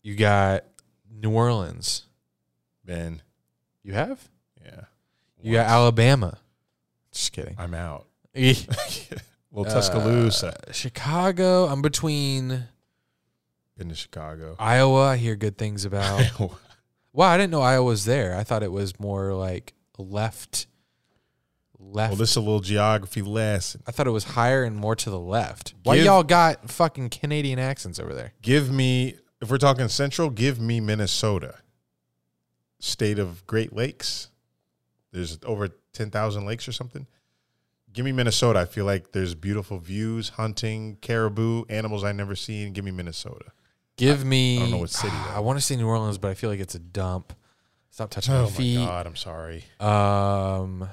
You got New Orleans. Ben, You have? yeah. You got Once. Alabama. Just kidding. I'm out. Uh, Little Tuscaloosa. Chicago. I'm between Been to Chicago. Iowa. I hear good things about. Wow, I didn't know Iowa was there. I thought it was more like left. Left. Well, this is a little geography lesson. I thought it was higher and more to the left. Why Give- y'all got fucking Canadian accents over there? Give me, if we're talking central, give me Minnesota. State of Great Lakes. There's over 10,000 lakes or something. Give me Minnesota. I feel like there's beautiful views, hunting, caribou, animals I've never seen. Give me Minnesota. Give me. I don't know what city, I want to see New Orleans, but I feel like it's a dump. Stop touching Oh my my feet. God, I'm sorry. Um,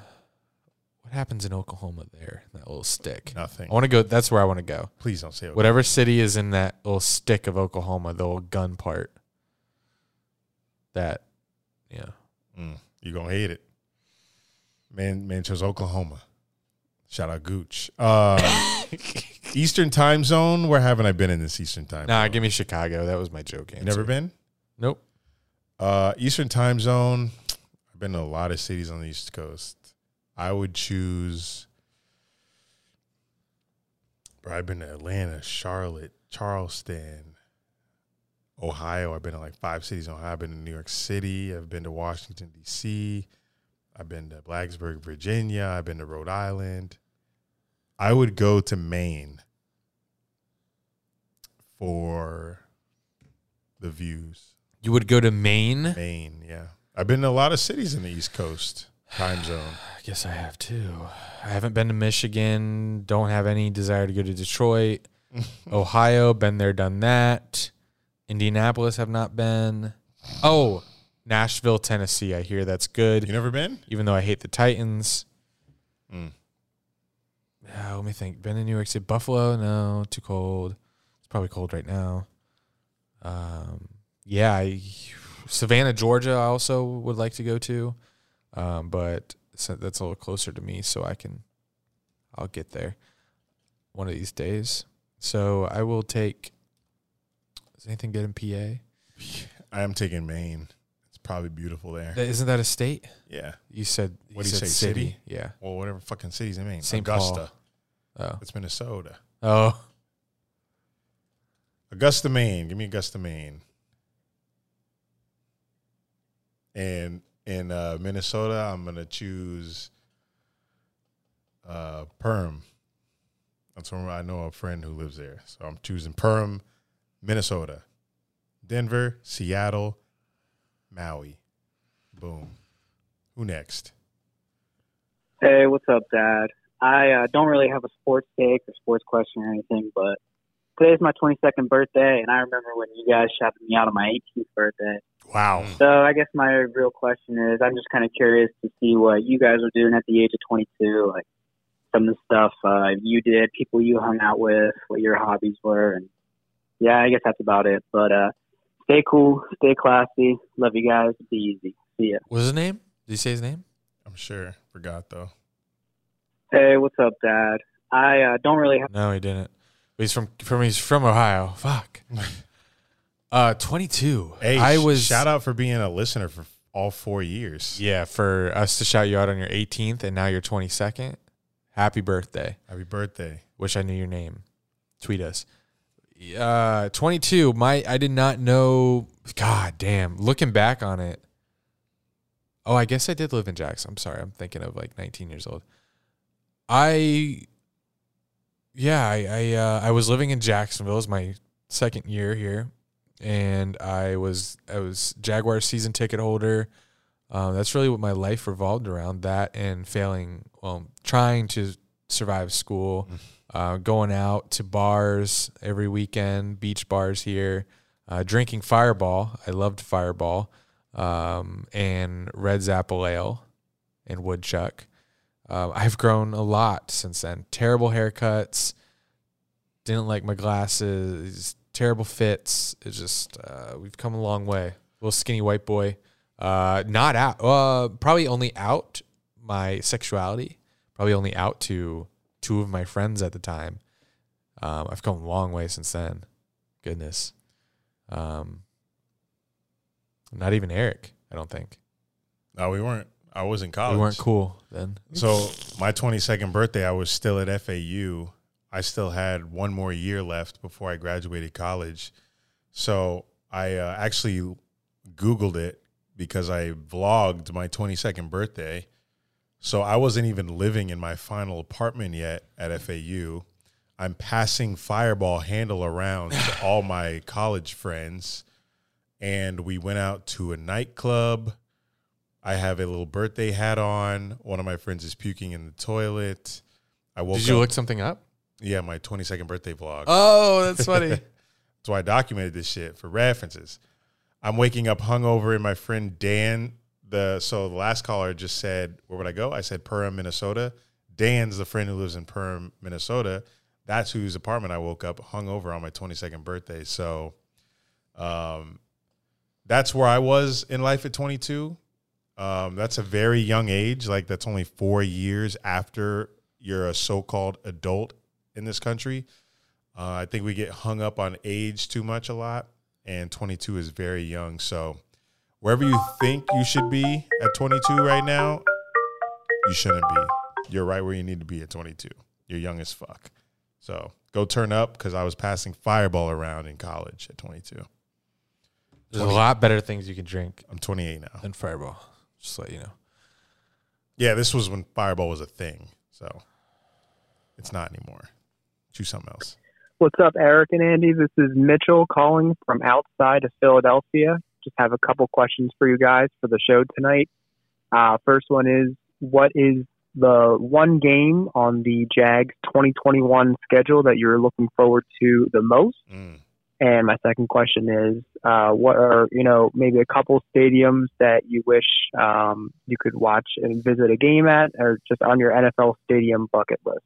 what happens in Oklahoma there? That little stick. Nothing. I want to go. That's where I want to go. Please don't say it. Whatever city is in that little stick of Oklahoma, the little gun part. That, yeah. Mm, you're going to hate it. Man, man chose Oklahoma. Shout out Gooch. Um, Eastern time zone. Where haven't I been in this Eastern time Nah, zone? give me Chicago. That was my joke. You Answer. never been? Nope. Uh, Eastern time zone. I've been to a lot of cities on the East Coast. I would choose. Bro, I've been to Atlanta, Charlotte, Charleston, Ohio. I've been to like five cities in Ohio. I've been to New York City. I've been to Washington, D.C. I've been to Blacksburg, Virginia. I've been to Rhode Island. I would go to Maine for the views. You would go to Maine. Maine, yeah. I've been to a lot of cities in the East Coast time zone. I guess I have too. I haven't been to Michigan. Don't have any desire to go to Detroit. Ohio, been there, done that. Indianapolis, have not been. Oh, Nashville, Tennessee. I hear that's good. You never been? Even though I hate the Titans. Mm. Yeah, let me think. Been in New York City, Buffalo? No, too cold. It's probably cold right now. Um, yeah, I, Savannah, Georgia. I also would like to go to, um, but so that's a little closer to me, so I can. I'll get there one of these days. So I will take. Is anything good in PA? I am taking Maine. It's probably beautiful there. That- Isn't that a state? Yeah. You said. What do you said say? City? Yeah. Well, whatever fucking city's in Maine. St. Augusta. Paul. Oh. It's Minnesota. Oh. Augusta, Maine. Give me Augusta, Maine. And in uh, Minnesota, I'm gonna choose uh, Perham. That's where I know a friend who lives there, so I'm choosing Perham, Minnesota, Denver, Seattle, Maui. Boom. Who next? Hey, what's up, Dad? I uh, don't really have a sports take or sports question or anything, but today's my 22nd birthday, and I remember when you guys shouted me out on my 18th birthday. Wow. So I guess my real question is, I'm just kind of curious to see what you guys were doing at the age of 22, like some of the stuff uh, you did, people you hung out with, what your hobbies were, and yeah, I guess that's about it. But uh, stay cool, stay classy, love you guys, be easy. See ya. What's his name? Did you say his name? I'm sure. Forgot though. Hey, what's up, Dad? I uh, don't really have. No, he didn't. He's from from he's from Ohio. Fuck. Uh, 22. Hey, I was shout out for being a listener for all four years. Yeah, for us to shout you out on your 18th and now your 22nd. Happy birthday. Happy birthday. Wish I knew your name. Tweet us. Uh, 22. My I did not know. God damn. Looking back on it. Oh, I guess I did live in Jackson. I'm sorry. I'm thinking of like 19 years old. I. Yeah, I I, uh, I was living in Jacksonville. It was my second year here, and I was I was Jaguar season ticket holder. Um, that's really what my life revolved around. That and failing, well, trying to survive school, uh, going out to bars every weekend, beach bars here, uh, drinking Fireball. I loved Fireball, um, and Red's Apple Ale, and Woodchuck. Um, I've grown a lot since then. Terrible haircuts. Didn't like my glasses. Terrible fits. It's just uh, we've come a long way. Little skinny white boy. Uh, not out. Uh, probably only out my sexuality. Probably only out to two of my friends at the time. Um, I've come a long way since then. Goodness. Um, not even Eric. I don't think No, we weren't. I was in college. we weren't cool then. So my 22nd birthday, I was still at FAU. I still had one more year left before I graduated college. So I uh, actually Googled it because I vlogged my 22nd birthday. So I wasn't even living in my final apartment yet at FAU. I'm passing Fireball handle around to all my college friends. And we went out to a nightclub. I have a little birthday hat on. One of my friends is puking in the toilet. I woke up. Did you up- look something up? Yeah, my 22nd birthday vlog. Oh, that's funny. that's why I documented this shit for references. I'm waking up hungover, and my friend Dan, the so the last caller just said, "Where would I go?" I said Perham, Minnesota. Dan's the friend who lives in Perham, Minnesota. That's whose apartment I woke up hungover on my 22nd birthday. So, um, that's where I was in life at 22. Um, that's a very young age. Like that's only four years after you're a so-called adult in this country. Uh, I think we get hung up on age too much a lot, and 22 is very young. So, wherever you think you should be at 22 right now, you shouldn't be. You're right where you need to be at 22. You're young as fuck. So, go turn up because I was passing Fireball around in college at 22. There's a lot better things you can drink. I'm 28 now. Than Fireball. Just let you know. Yeah, this was when Fireball was a thing. So, it's not anymore. Choose something else. What's up, Eric and Andy? This is Mitchell calling from outside of Philadelphia. Just have a couple questions for you guys for the show tonight. Uh, first one is, what is the one game on the Jags 2021 schedule that you're looking forward to the most? Mm. And my second question is, uh, what are you know maybe a couple stadiums that you wish um, you could watch and visit a game at, or just on your NFL stadium bucket list?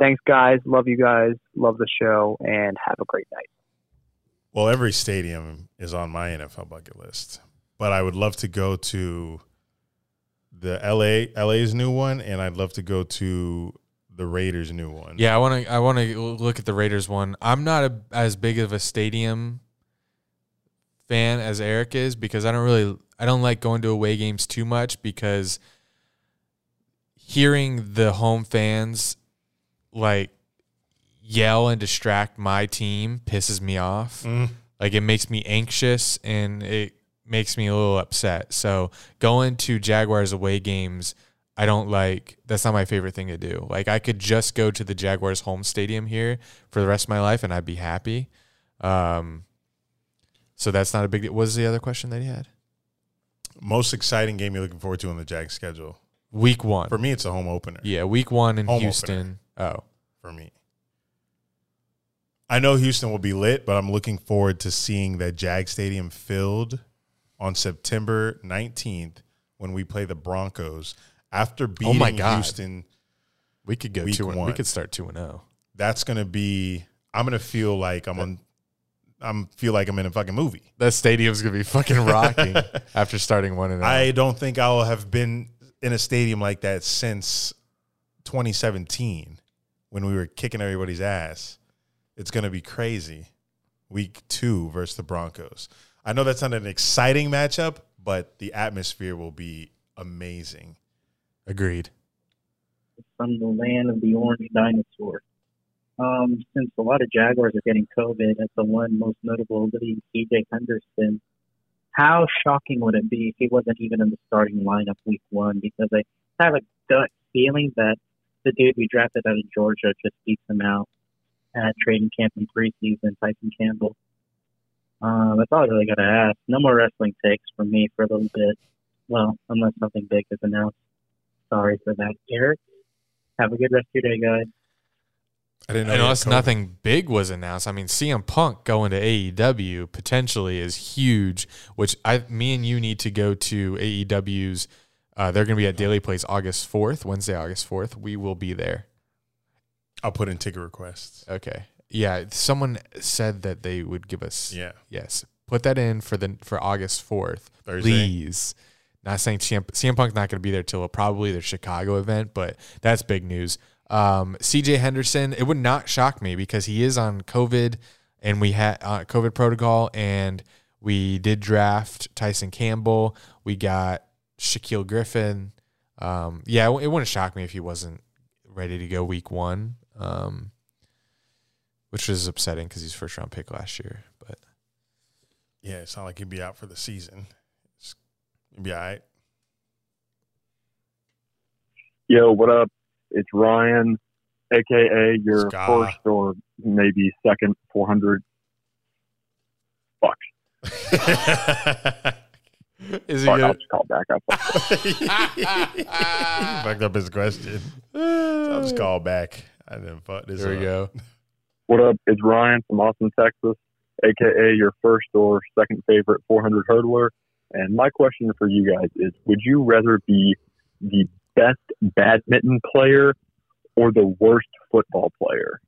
Thanks, guys. Love you guys. Love the show, and have a great night. Well, every stadium is on my NFL bucket list, but I would love to go to the LA LA's new one, and I'd love to go to the Raiders' new one. Yeah, I want to. I want to look at the Raiders one. I'm not a, as big of a stadium fan as Eric is because I don't really. I don't like going to away games too much because hearing the home fans like yell and distract my team pisses me off. Mm. Like it makes me anxious and it makes me a little upset. So going to Jaguars away games, I don't like. That's not my favorite thing to do. Like I could just go to the Jaguars home stadium here for the rest of my life and I'd be happy. Um, so that's not a big deal. What was the other question that he had? Most exciting game you're looking forward to on the Jag schedule? Week one. For me, it's a home opener. Yeah, week one in Home Houston. Oh, for me. I know Houston will be lit, but I'm looking forward to seeing that Jag Stadium filled on September 19th when we play the Broncos. After beating Oh my God. Houston, we could go two. And, we could start two and oh. zero. that's gonna be. I'm gonna feel like I'm on. I'm feel like I'm in a fucking movie. That stadium's gonna be fucking rocking after starting one and oh. I don't think I'll have been in a stadium like that since 2017 when we were kicking everybody's ass. It's going to be crazy. Week two versus the Broncos. I know that's not an exciting matchup, but the atmosphere will be amazing. Agreed. from the land of the orange dinosaur. Um, since a lot of Jaguars are getting COVID, as the one most notable being CJ Henderson, how shocking would it be if he wasn't even in the starting lineup week one? Because I have a gut feeling that the dude we drafted out of Georgia just beats him out at training camp in preseason, Tyson Campbell. Uh, that's all I really got to ask. No more wrestling takes from me for a little bit. Well, unless something big is announced. Sorry for that, Eric. Have a good rest of your day, guys. I didn't know. And he had unless nothing big was announced, I mean, CM Punk going to AEW potentially is huge. Which I, me and you need to go to AEW's. Uh, they're going to be at Daily Place August fourth, Wednesday, August fourth. We will be there. I'll put in ticket requests. Okay. Yeah, someone said that they would give us. Yeah. Yes, put that in for the for August fourth, Thursday? please. Not saying CM, CM Punk's not going to be there till probably the Chicago event, but that's big news. Um, CJ Henderson, it would not shock me because he is on COVID, and we had uh, COVID protocol, and we did draft Tyson Campbell. We got Shaquill Griffin. Um, yeah, it, it wouldn't shock me if he wasn't ready to go week one. Um, which is upsetting because he's first round pick last year. But Yeah, it's not like he'd be out for the season. It's, he'd be all right. Yo, what up? It's Ryan, aka your Ska. first or maybe second 400 bucks. is he Fuck, I'll gonna, just call back up. he fucked up his question. So I'll just call back. I didn't fuck this there we go. What up? It's Ryan from Austin, Texas, aka your first or second favorite 400 hurdler. And my question for you guys is: Would you rather be the best badminton player or the worst football player?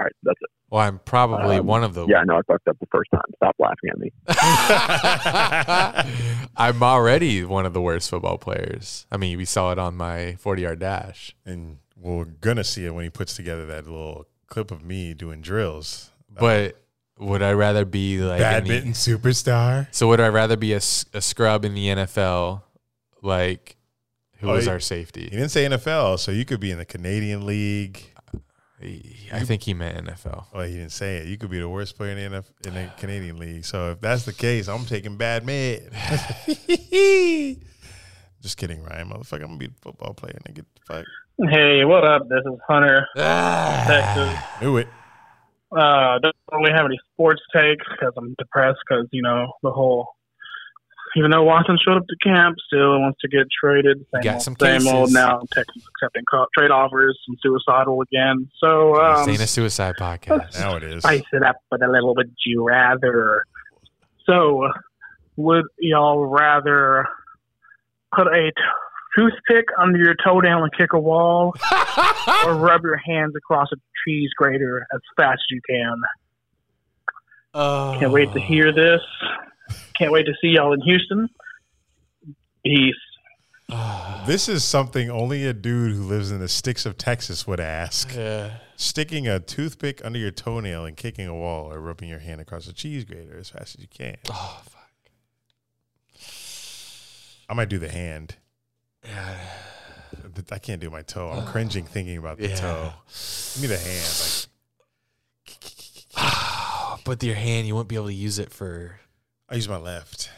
All right, that's it. Well, I'm probably Um, one of the. Yeah, I know I fucked up the first time. Stop laughing at me. I'm already one of the worst football players. I mean, we saw it on my 40 yard dash. And we're gonna see it when he puts together that little clip of me doing drills. But would I rather be like in the- Badminton superstar. so would I rather be a, a scrub in the NFL, like who Oh, was he- our safety? He didn't say NFL, so you could be in the Canadian League. I think he meant NFL. Oh, he didn't say it. You could be the worst player in the NF, in the Canadian League. So if that's the case, I'm taking bad mid. Just kidding, Ryan. Motherfucker, I'm gonna be a football player and get the fuck. Hey, what up? This is Hunter, ah. Texas. Knew it. Uh, don't really have any sports takes because I'm depressed because you know the whole. Even though Watson showed up to camp, still wants to get traded. Same Got old, some same old now. Texas accepting co- trade offers and suicidal again. So um, this ain't a suicide podcast. Now it is. spice it up with a little would you rather. So, would y'all rather put a t- toothpick under your toenail and kick a wall, or rub your hands across a cheese grater as fast as you can? Can't wait to oh. hear this. Can't wait to see y'all in Houston. Peace. This is something only a dude who lives in the sticks of Texas would ask. Yeah. Sticking a toothpick under your toenail and kicking a wall or rubbing your hand across a cheese grater as fast as you can. Oh fuck. I might do the hand. But I can't do my toe. I'm cringing thinking about the Yeah. toe. Give me the hand. Like. but your hand, you won't be able to use it for. I use my left.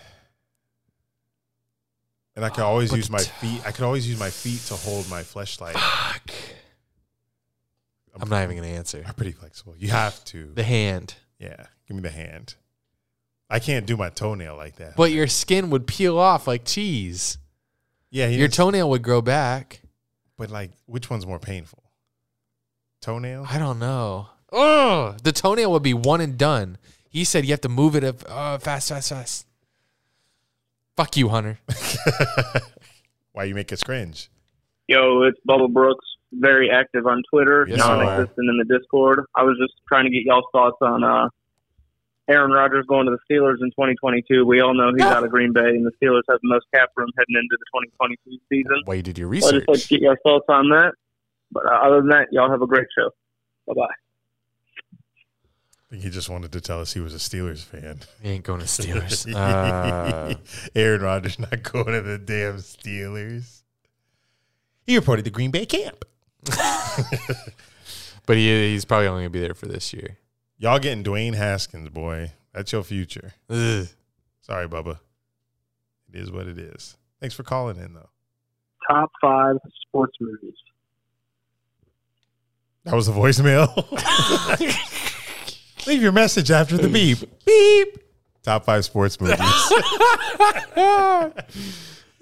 And I can ah, always use my feet. I can always use my feet to hold my fleshlight. I'm not even gonna answer. I'm pretty flexible. You have to. The hand. Yeah, give me the hand. I can't do my toenail like that. But your skin would peel off like cheese. Yeah, your is- toenail would grow back. But like, which one's more painful? Toenail? I don't know. Oh, the toenail would be one and done. He said you have to move it up, uh, fast, fast, fast. Fuck you, Hunter. Why you make us cringe? Yo, it's Bubba Brooks, very active on Twitter, Yes, non-existent in the Discord. I was just trying to get y'all's thoughts on uh, Aaron Rodgers going to the Steelers in 2022. We all know he's out of Green Bay, and the Steelers have the most cap room heading into the 2022 season. Why you did your So I research? just like to get your thoughts on that. But uh, other than that, y'all have a great show. Bye bye. I think he just wanted to tell us he was a Steelers fan. He ain't going to Steelers. Uh, Aaron Rodgers not going to the damn Steelers. He reported to Green Bay camp. but he, he's probably only gonna be there for this year. Y'all getting Dwayne Haskins, boy. That's your future. Ugh. Sorry, Bubba. It is what it is. Thanks for calling in, though. Top five sports movies. That was a voicemail. Leave your message after the beep. Beep. Top five sports movies.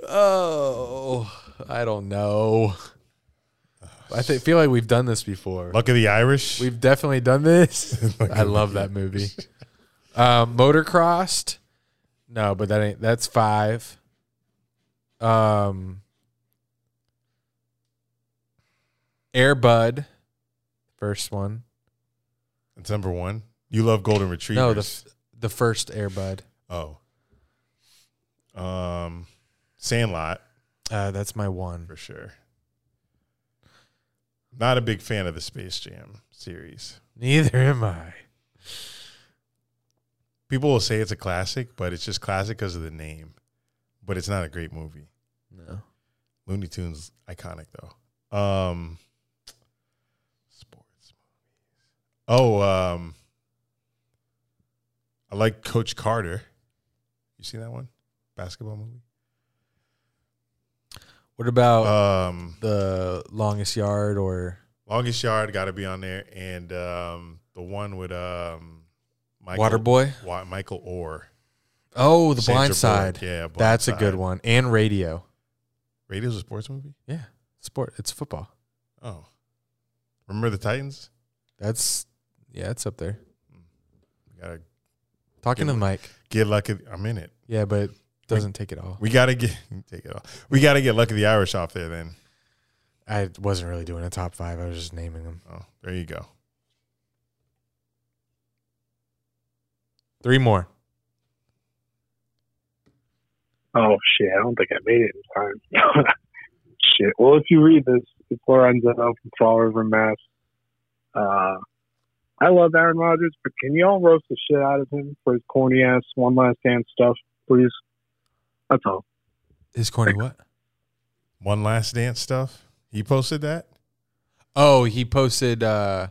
oh, I don't know. I th- feel like we've done this before. Luck of the Irish. We've definitely done this. I love that movie. Um, Motocrossed. No, but that ain't. That's five. Um, Airbud, first one. That's number one. You love golden retrievers. No, the f- the first Airbud. oh. Um, Sandlot Uh, that's my one. for sure. Not a big fan of the Space Jam series. Neither am I. People will say it's a classic, but it's just classic because of the name. But it's not a great movie. No. Looney Tunes iconic though. Um sports movies. Oh, um I like Coach Carter. You see that one? Basketball movie? What about Um the longest yard or Longest Yard got to be on there and um the one with um Waterboy? Wa- Michael Oher. oh the Sandra blind Bullock, side? yeah, Blind that's a good one. And radio. Radio's a sports movie? Yeah, sport. It's football. Oh. Remember the Titans? That's yeah, it's up there. Gotta Talking Get- to the mic. get lucky. I'm in it. Yeah, but it doesn't take it all. We gotta get take it off. We gotta get Lucky the Irish off there then. I wasn't really doing a top five. I was just naming them. Oh, there you go. Three more. Oh shit! I don't think I made it in time. shit. Well, if you read this, it's Lorenzo from Fall River, Mass. Uh, I love Aaron Rodgers, but can y'all roast the shit out of him for his corny ass one last dance stuff, please? That's all. His corny what? One last dance stuff. He posted that. Oh, he posted. uh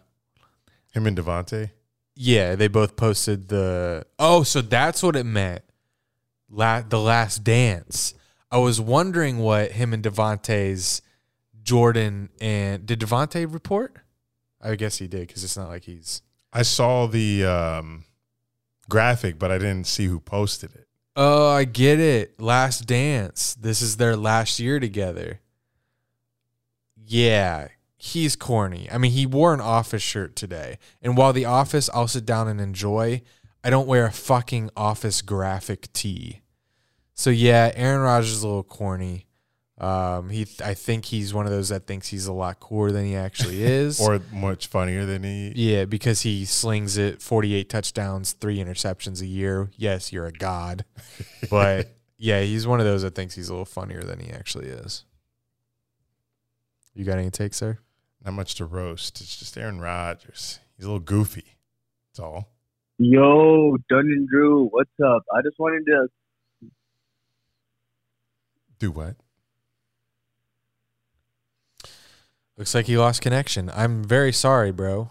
Him and Davante. Yeah, they both posted the. Oh, so that's what it meant. La- the Last Dance. I was wondering what him and Davante's Jordan and did Davante report? I guess he did because it's not like he's. I saw the um, graphic, but I didn't see who posted it. Oh, I get it. Last Dance. This is their last year together. Yeah, he's corny. I mean, he wore an office shirt today. And while the office I'll sit down and enjoy, I don't wear a fucking office graphic tee. So yeah, Aaron Rodgers is a little corny. Um, he, I think he's one of those that thinks he's a lot cooler than he actually is, or much funnier than he. yeah, because he slings it 48 touchdowns, three interceptions a year. Yes, you're a god. But yeah, he's one of those that thinks he's a little funnier than he actually is. You got any takes there? Not much to roast. It's just Aaron Rodgers. He's a little goofy. That's all. Yo, Dunn and Drew, what's up? I just wanted to Do what? Looks like he lost connection. I'm very sorry, bro.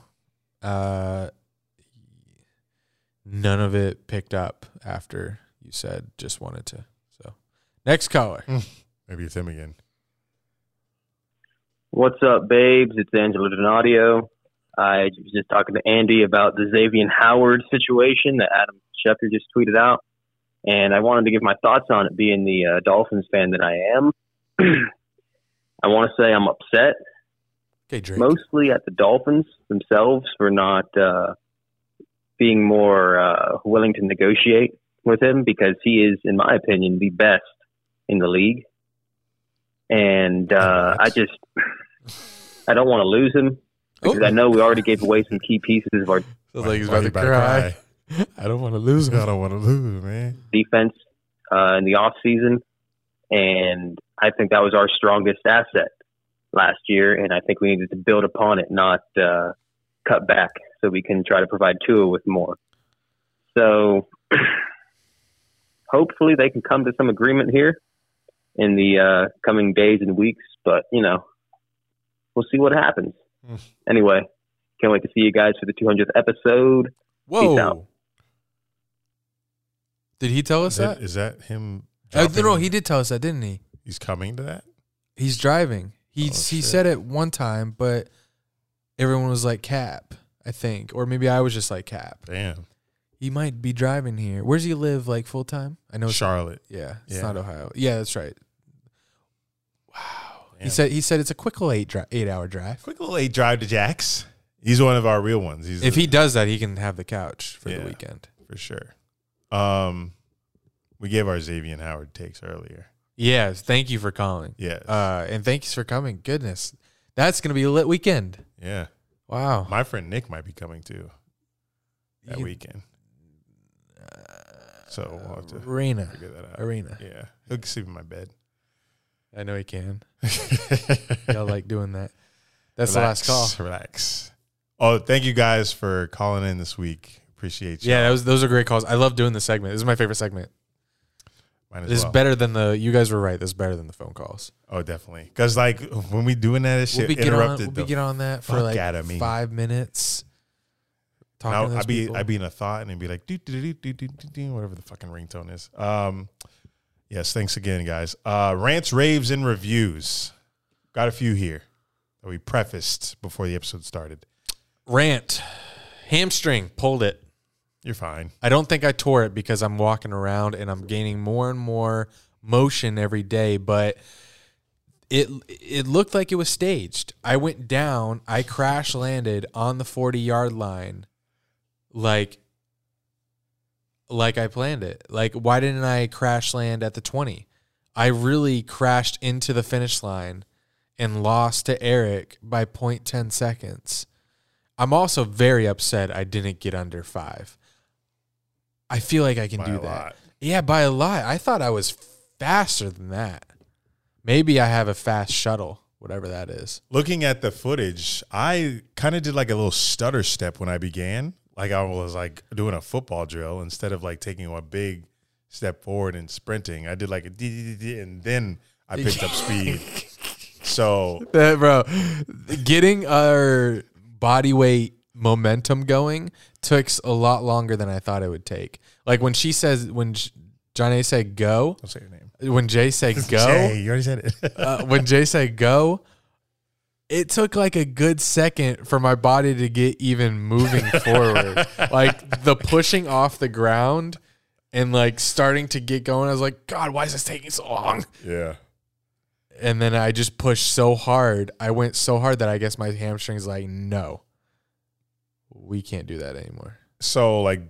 Uh, none of it picked up after you said just wanted to. So, next caller. Maybe it's him again. What's up, babes? It's Angelo Donadio. I was just talking to Andy about the Xavier Howard situation that Adam Schefter just tweeted out, and I wanted to give my thoughts on it. Being the uh, Dolphins fan that I am, I want to say I'm upset, Okay, Drake. mostly at the Dolphins themselves for not uh, being more uh, willing to negotiate with him because he is, in my opinion, the best in the league, and uh, I just I don't want to lose him because I know we already gave away some key pieces of our Sounds like he's about to cry. I don't want to lose him. I don't want to lose, man. defense uh, in the off season, and I think that was our strongest asset last year, and I think we needed to build upon it, not uh, cut back, so we can try to provide Tua with more. So hopefully they can come to some agreement here in the uh, coming days and weeks, but you know we'll see what happens. anyway, can't wait to see you guys for the 200th episode. Peace out. Whoa. Did he tell us Is that, that? is that him? Uh, no, dropping- he did tell us that, didn't he? He's coming to that. He's driving. He Oh, he shit. said it one time, but everyone was like Cap, I think, or maybe I was just like Cap. Damn. He might be driving here. Where's he live? Like full time? I know it's Charlotte. Yeah, it's Yeah. not Ohio. Yeah, that's right. Wow. He said he said it's a quick little eight dri- eight hour drive. Quick little eight drive to Jax. He's one of our real ones. He's If he does that, he can have the couch for the weekend. for sure. Um, we gave our Xavier and Howard takes earlier. Yes, thank you for calling. Yes. Uh, and thanks for coming. Goodness, that's gonna be a lit weekend. Yeah. Wow. My friend Nick might be coming too that You- weekend. So we'll have to Arena. figure that out. Arena. Yeah. He'll sleep in my bed. I know he can. Y'all like doing that. That's the last call. Relax, Relax. Oh, thank you guys for calling in this week. Appreciate you. Yeah, that was those are great calls. I love doing this segment. This is my favorite segment. As This well. is better than the. You guys were right. This is better than the phone calls. Oh, definitely. Because like when we doing that, We'll shit be get on. interrupted. We'll be get on that for like five minutes. Talking Now to those I'd be people. I'd be in a thought and it'd be like do do do do do do do whatever the fucking ringtone is. Um, yes, thanks again, guys. Uh, rants, raves, and reviews. Got a few here that we prefaced before the episode started. rant. Hamstring pulled it. You're fine. I don't think I tore it because I'm walking around and I'm gaining more and more motion every day, but it it looked like it was staged. I went down, I crash landed on the 40-yard line like like I planned it. Like why didn't I crash land at the 20? I really crashed into the finish line and lost to Eric by 0.10 seconds. I'm also very upset I didn't get under 5. I feel like I can By do that. lot. Yeah, by a lot. I thought I was faster than that. Maybe I have a fast shuttle, whatever that is. Looking at the footage, I kind of did like a little stutter step when I began. Like I was like doing a football drill instead of like taking a big step forward and sprinting. I did like a and then I picked up speed. So bro, getting our body weight momentum going took a lot longer than I thought it would take. Like when she says, when J- John A said go, Don't say your name. when Jay said go, Jay, you already said it. uh, when Jay said go, it took like a good second for my body to get even moving forward. Like the pushing off the ground and like starting to get going. I was like, God, why is this taking so long? Yeah. And then I just pushed so hard. I went so hard that I guess my hamstring's like, no, we can't do that anymore. So like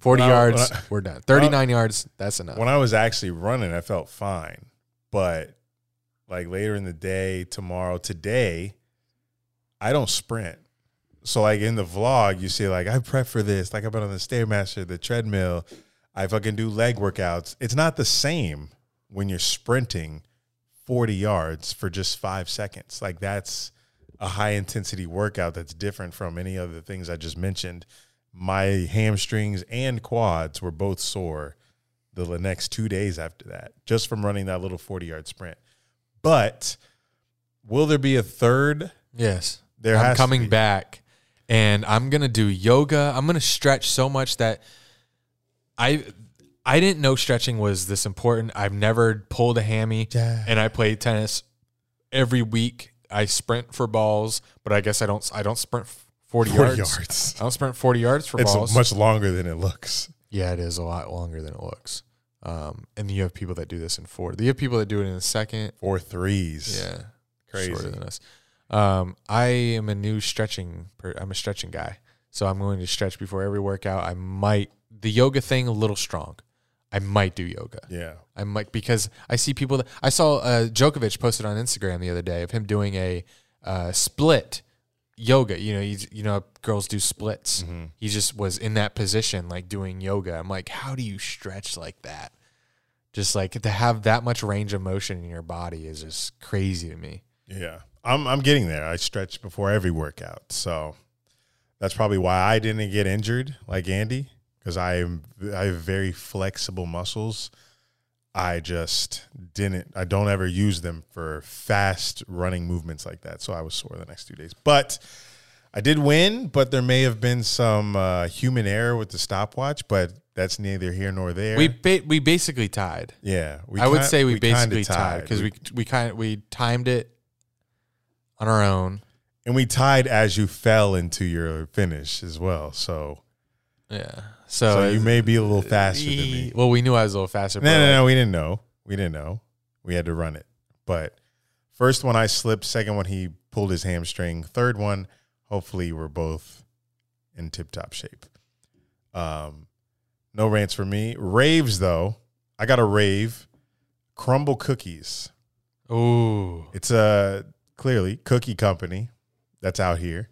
40 when I- yards, I- we're done. 39 yards, that's enough. When I was actually running, I felt fine. But like later in the day, tomorrow, today, I don't sprint. So like in the vlog, you see like I prep for this, like I've been on the stairmaster, the treadmill, I fucking do leg workouts. It's not the same when you're sprinting 40 yards for just five seconds. Like that's a high intensity workout that's different from any of the things I just mentioned. My hamstrings and quads were both sore the next two days after that, just from running that little 40 yard sprint. But will there be a third? Yes. There I'm has to coming back and I'm going to do yoga. I'm going to stretch so much that I I didn't know stretching was this important. I've never pulled a hammy and I play tennis every week. I sprint for balls, but I guess I don't I don't sprint 40, 40 yards. yards. I don't sprint 40 yards for It's balls. much longer than it looks. Yeah, it is a lot longer than it looks. Um, and you have people that do this in four. You have people that do it in a second. Four threes. Yeah, Crazy. Shorter than us. Um, I am a new stretching. Per, I'm a stretching guy, so I'm going to stretch before every workout. I might the yoga thing a little strong. I might do yoga. Yeah. I might because I see people that I saw uh, Djokovic posted on Instagram the other day of him doing a uh, split yoga. You know, he's, you know, girls do splits. Mm-hmm. He just was in that position, like doing yoga. I'm like, how do you stretch like that? Just like to have that much range of motion in your body is just crazy to me. Yeah. I'm I'm getting there. I stretch before every workout. So that's probably why I didn't get injured like Andy because I am I have very flexible muscles. I just didn't I don't ever use them for fast running movements like that. So I was sore the next 2 days. But I did win, but there may have been some uh, human error with the stopwatch, but that's neither here nor there. We ba- we basically tied. Yeah, we I would say we, we basically tied because we We- we kind of we timed it on our own. and we tied as you fell into your finish as well. So Yeah. So, So, you may be a little faster than me. Well, we knew I was a little faster. No, no, like- no. We didn't know. We didn't know. We had to run it. But first one I slipped. Second one he pulled his hamstring. Third one, hopefully we're both in tip top shape. Um, no rants for me. Raves though, I got a rave. Crumbl cookies. Ooh. It's a clearly cookie company that's out here.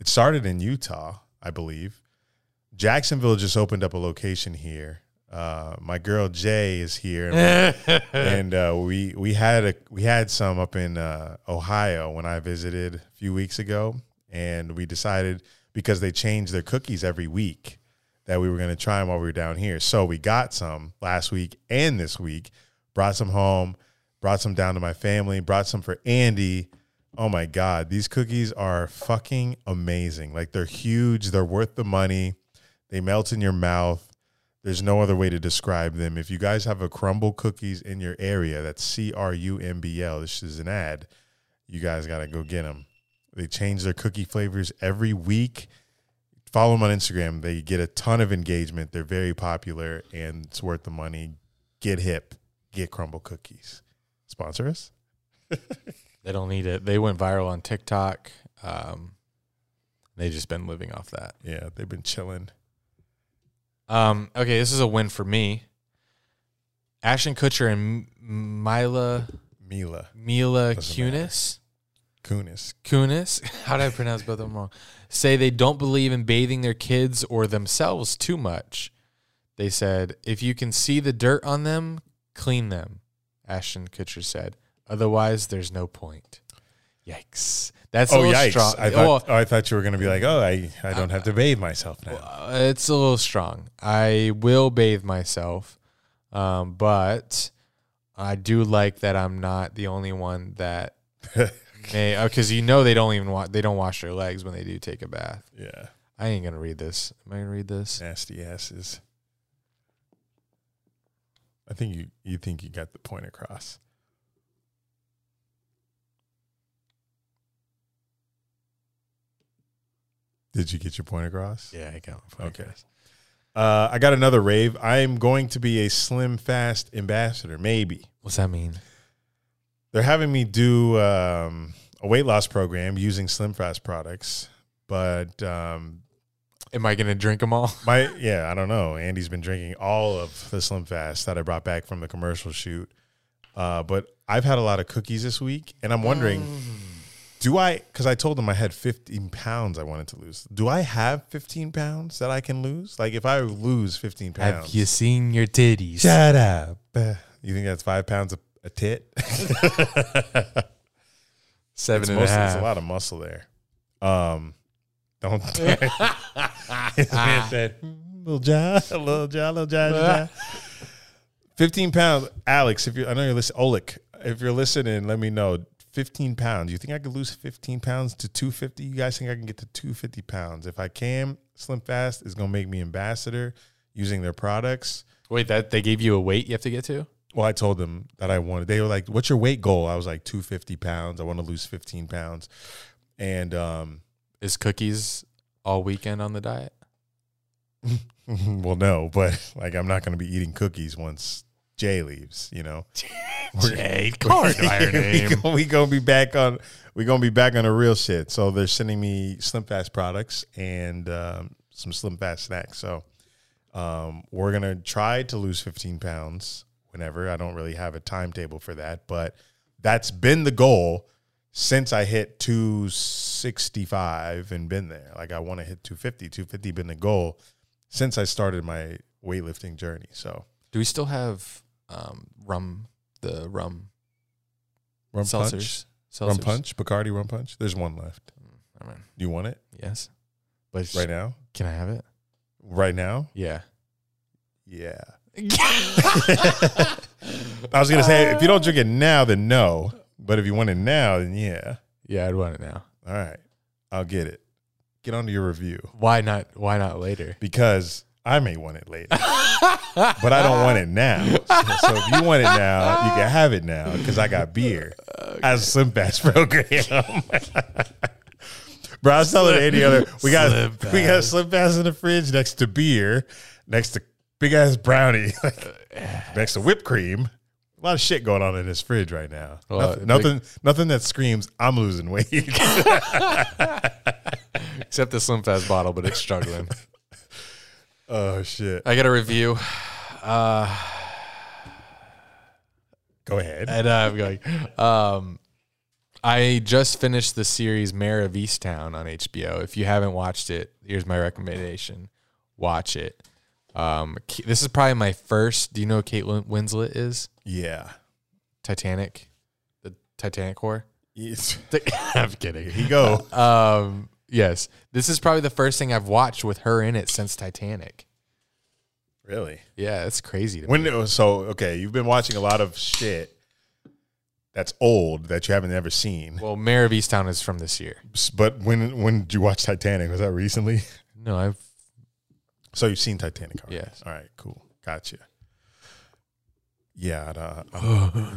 It started in Utah, I believe. Jacksonville just opened up a location here. Uh, my girl Jay is here, and, and uh, we we had a we had some up in uh, Ohio when I visited a few weeks ago, and we decided because they change their cookies every week that we were going to try them while we were down here. So we got some last week and this week. Brought some home, brought some down to my family, brought some for Andy. Oh my God, these cookies are fucking amazing. Like they're huge, they're worth the money. They melt in your mouth. There's no other way to describe them. If you guys have a Crumbl cookies in your area, that's C R U M B L. This is an ad. You guys got to go get them. They change their cookie flavors every week. Follow them on Instagram. They get a ton of engagement. They're very popular and it's worth the money. Get hip. Get Crumbl cookies. Sponsor us. They don't need it. They went viral on TikTok. Um, they just been living off that. Yeah, they've been chilling. Um, okay, this is a win for me. Ashton Kutcher and M- Mila Mila Mila Doesn't matter. Kunis Kunis. Kunis. How did I pronounce both of them wrong? Say they don't believe in bathing their kids or themselves too much. They said if you can see the dirt on them, clean them. Ashton Kutcher said. Otherwise, there's no point. Yikes! That's a oh, yikes. strong. I thought, oh, I thought you were going to be like, oh, I, I don't have to bathe myself now. It's a little strong. I will bathe myself, um, but I do like that I'm not the only one that may because you know they don't even wa- they don't wash their legs when they do take a bath. Yeah. I ain't gonna read this. Am I gonna read this? Nasty asses. I think you, you think you got the point across. Did you get your point across? Yeah, I got my point Okay. Uh, I got another rave. I'm going to be a Slim Fast ambassador. Maybe. What's that mean? They're having me do um, a weight loss program using Slim Fast products, but um, Am I gonna drink them all? my yeah, I don't know. Andy's been drinking all of the Slim Fast that I brought back from the commercial shoot, uh, but I've had a lot of cookies this week, and I'm wondering, Mm. Do I? Because I told him I had 15 pounds I wanted to lose. Do I have 15 pounds that I can lose? Like if I lose 15 pounds, Have you seen your titties? Shut up. You think that's five pounds a, a tit? Seven it's and a half. There's a lot of muscle there. Um, don't. His man said, "Mm, "Little John, little John, little John." little John." Fifteen pounds, Alex. If you, I know you're listening, Oleg. If you're listening, let me know. Fifteen pounds. You think I could lose fifteen pounds to two fifty? You guys think I can get to two fifty pounds? If I can, Slim Fast is gonna make me ambassador using their products. Wait, that they gave you a weight you have to get to? Well, I told them that I wanted. They were like, "What's your weight goal?" I was like, "250 pounds. I want to lose 15 pounds." And um, Is cookies all weekend on the diet? well, no, but like, I'm not going to be eating cookies once Jay leaves. You know, Jay, her by her name. we gonna, we gonna be back on. We gonna be back on the real shit. So they're sending me Slim Fast products and um, some Slim Fast snacks. So um, we're gonna try to lose 15 pounds whenever. I don't really have a timetable for that, but that's been the goal since I hit 265 and been there. Like I want to hit 250. 250 been the goal since I started my weightlifting journey. So Do we still have um, rum? The rum, rum seltzers, punch, rum punch, Bacardi rum punch. There's one left. I mean, You want it yes, but right now? Can I have it? Right now? Yeah. Yeah. I was gonna say if you don't drink it now, then no. But if you want it now, then yeah. Yeah, I'd want it now. All right, I'll get it. Get on to your review Why not? Why not later? because I may want it later, but I don't want it now. So if you want it now, you can have it now because I got beer as a Slim Fast program. Bro, I was telling Andy other we got Slim we got Fast. Slim Fast in the fridge next to beer, next to big ass brownie, next to whipped cream. A lot of shit going on in this fridge right now. Well, nothing, nothing, nothing that screams I'm losing weight. Except the Slim Fast bottle, but it's struggling. Oh shit! I got a review. Uh, Go ahead. and uh, I'm going. Um, I just finished the series Mare of Easttown on HBO. If you haven't watched it, here's my recommendation: watch it. Um, K- this is probably my first. Do you know who Kate Win- Winslet is? Yeah. Titanic, the Titanic whore. Yes. I'm kidding. You go. Um, yes, this is probably the first thing I've watched with her in it since Titanic. Really? Yeah, it's crazy. To When me. it was so okay, you've been watching a lot of shit that's old that you haven't ever seen. Well, Mare of Easttown is from this year. But when when did you watch Titanic? Was that recently? No, I've So you've seen Titanic already? Yes. All right, cool. Gotcha. Yeah. I uh,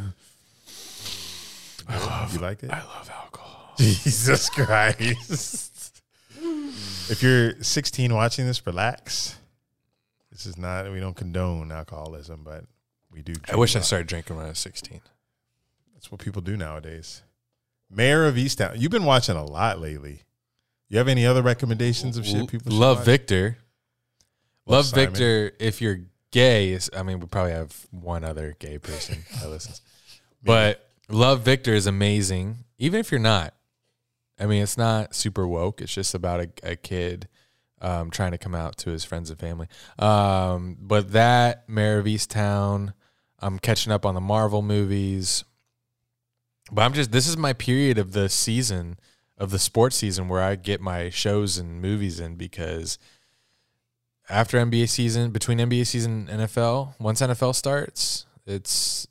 I love you liked it? I love alcohol. Jesus Christ. If you're 16 watching this, relax. This is not, we don't condone alcoholism, but we do. I wish I started drinking when I was 16. That's what people do nowadays. Mare of Easttown. You've been watching a lot lately. You have any other recommendations of shit people should Love watch? Victor. Love Love Victor. If you're gay, is- I mean, we probably have one other gay person that listens. But Love Victor is amazing, even if you're not. I mean, it's not super woke. It's just about a, a kid um, trying to come out to his friends and family. Um, but that Mare of Easttown, I'm catching up on the Marvel movies. But I'm just this is my period of the season of the sports season where I get my shows and movies in because after NBA season, between NBA season and NFL, once NFL starts, it's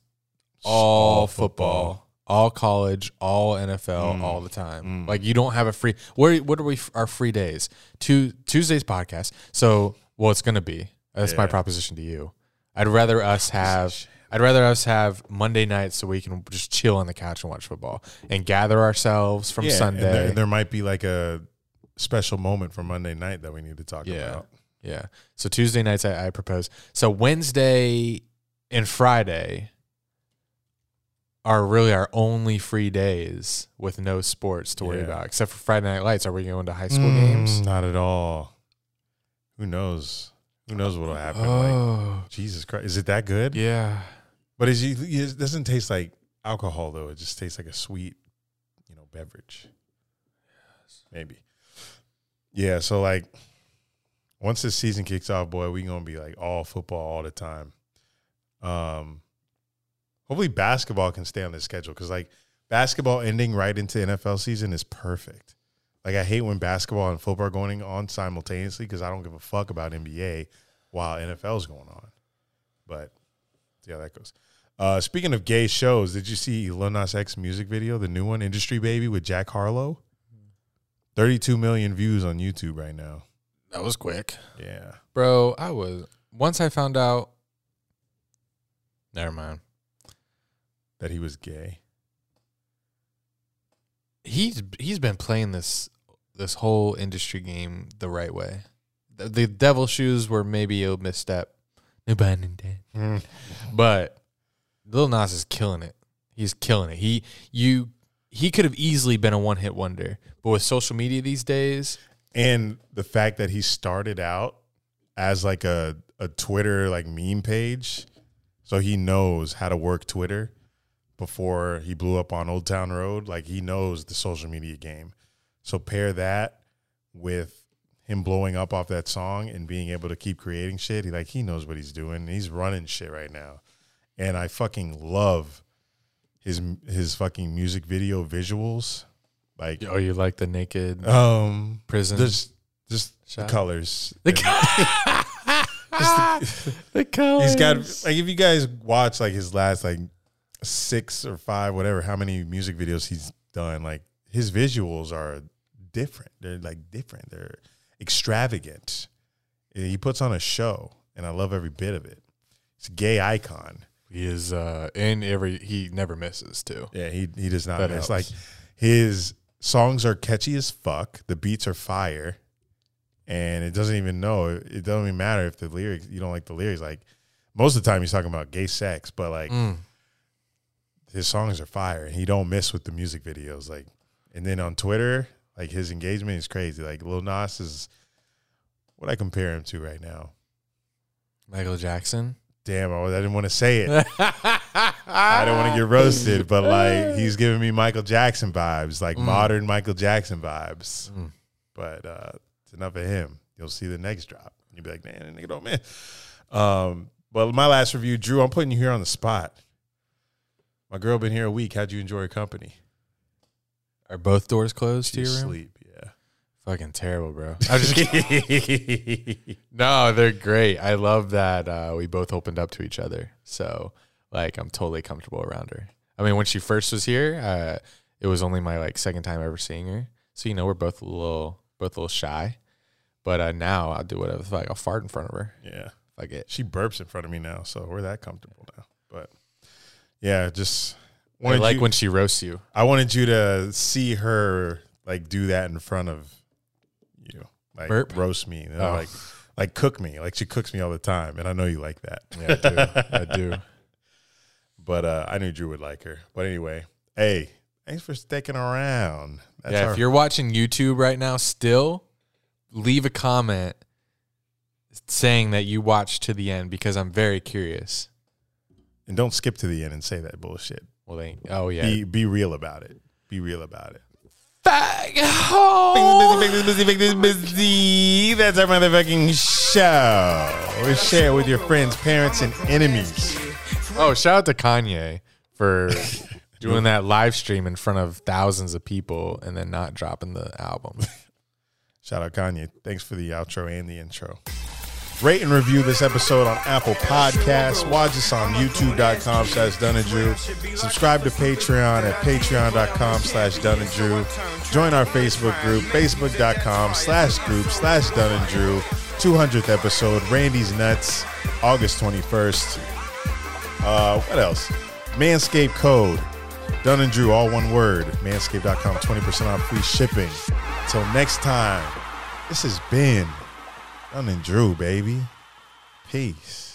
all, all football, football. All college, all NFL, Mm. all the time. Mm. Like you don't have a free. What what are we? Our free days? Two Tuesdays podcast. So well, it's gonna be. That's my proposition to you. I'd rather us have. I'd rather us have Monday nights so we can just chill on the couch and watch football and gather ourselves from Yeah, and Sunday. there, there might be like a special moment for Monday night that we need to talk Yeah. about. Yeah. So Tuesday nights I, I propose. So Wednesday and Friday are really our only free days with no sports to worry Yeah. about, except for Friday Night Lights. Are we going to high school Mm, games? Not at all. Who knows? Who knows what'll happen? Oh. Like, Jesus Christ, is it that good? Yeah. But is it, doesn't taste like alcohol though. It just tastes like a sweet, you know, beverage. Maybe. Yeah. So like, once this season kicks off, boy, we gonna be like all football all the time. Um, hopefully basketball can stay on the schedule because like basketball ending right into NFL season is perfect. Like I hate when basketball and football are going on simultaneously because I don't give a fuck about NBA while NFL is going on. But see how that goes. Uh, speaking of gay shows, did you see Lil Nas X music video, the new one, Industry Baby with Jack Harlow? 32 million views on YouTube right now. That was quick. Yeah. Bro, I was once I found out Never mind. That he was gay. He's he's been playing this this whole industry game the right way. The, the devil shoes were maybe a misstep. No pun. Mm. But Lil Nas is killing it. He's killing it. He you he could have easily been a one hit wonder, but with social media these days, And the fact that he started out as like a, a Twitter like meme page. So he knows how to work Twitter before he blew up on Old Town Road. Like he knows the social media game. So pair that with him blowing up off that song and being able to keep creating shit. He like he knows what he's doing. He's running shit right now. And I fucking love his his fucking music video visuals. Like oh, you like the naked um prison just just the colors. The, the, the colors. He's got like if you guys watch like his last like six or five whatever how many music videos he's done like his visuals are different. They're like different. They're extravagant. He puts on a show and I love every bit of it. It's a gay icon. He is uh in every he never misses too. Yeah, he he does not That miss. helps. Like his songs are catchy as fuck. The beats are fire, and it doesn't even know. It doesn't even matter if the lyrics you don't like the lyrics. Like most of the time, he's talking about gay sex, but like Mm. His songs are fire, and he don't miss with the music videos. Like, and then on Twitter, like his engagement is crazy. Like Lil Nas is what I compare him to right now. Michael Jackson. Damn, I, I didn't want to say it. I don't want to get roasted, but like he's giving me Michael Jackson vibes, like Mm. modern Michael Jackson vibes. Mm. But uh, it's enough of him. You'll see the next drop. You'll be like, man, nigga don't man. Um, but my last review, Drew, I'm putting you here on the spot. My girl been here a week. How'd you enjoy her company? Are both doors closed to your room? asleep, yeah. Fucking terrible, bro. I'm just kidding. no, they're great. I love that uh, we both opened up to each other. So, like, I'm totally comfortable around her. I mean, when she first was here, uh, it was only my like second time ever seeing her. So you know, we're both a little, both a little shy. But uh, now I'll do whatever. the fuck. I'll fart in front of her. Yeah. Fuck it. She burps in front of me now, so we're that comfortable now. Yeah, just I like you- when she roasts you. I wanted you to see her like do that in front of you, like Burp? roast me, you know, Oh. like like cook me, like she cooks me all the time, and I know you like that. Yeah, I do. I do. But uh, I knew Drew would like her. But anyway, hey, thanks for sticking around. That's yeah, our- if you're watching YouTube right now, still leave a comment saying that you watched to the end because I'm very curious. And don't skip to the end and say that bullshit. Well, they, oh yeah, Be be real about it. Be real about it. That's our motherfucking show. We share it with your friends, parents, and enemies. Oh, shout out to Kanye for doing that live stream in front of thousands of people and then not dropping the album. Shout out Kanye. Thanks for the outro and the intro. Rate and review this episode on Apple Podcasts. Watch us on youtube.com slash Dunandrew. Subscribe to Patreon at patreon.com slash Dunandrew. Join our Facebook group, facebook.com slash group slash Dunandrew. 200th episode, Randy's Nuts, August 21st. Uh, what else? Manscaped code, Dunn and Drew, all one word. Manscaped.com, 20% off free shipping. Until next time, this has been Dunn and Drew, baby. Peace.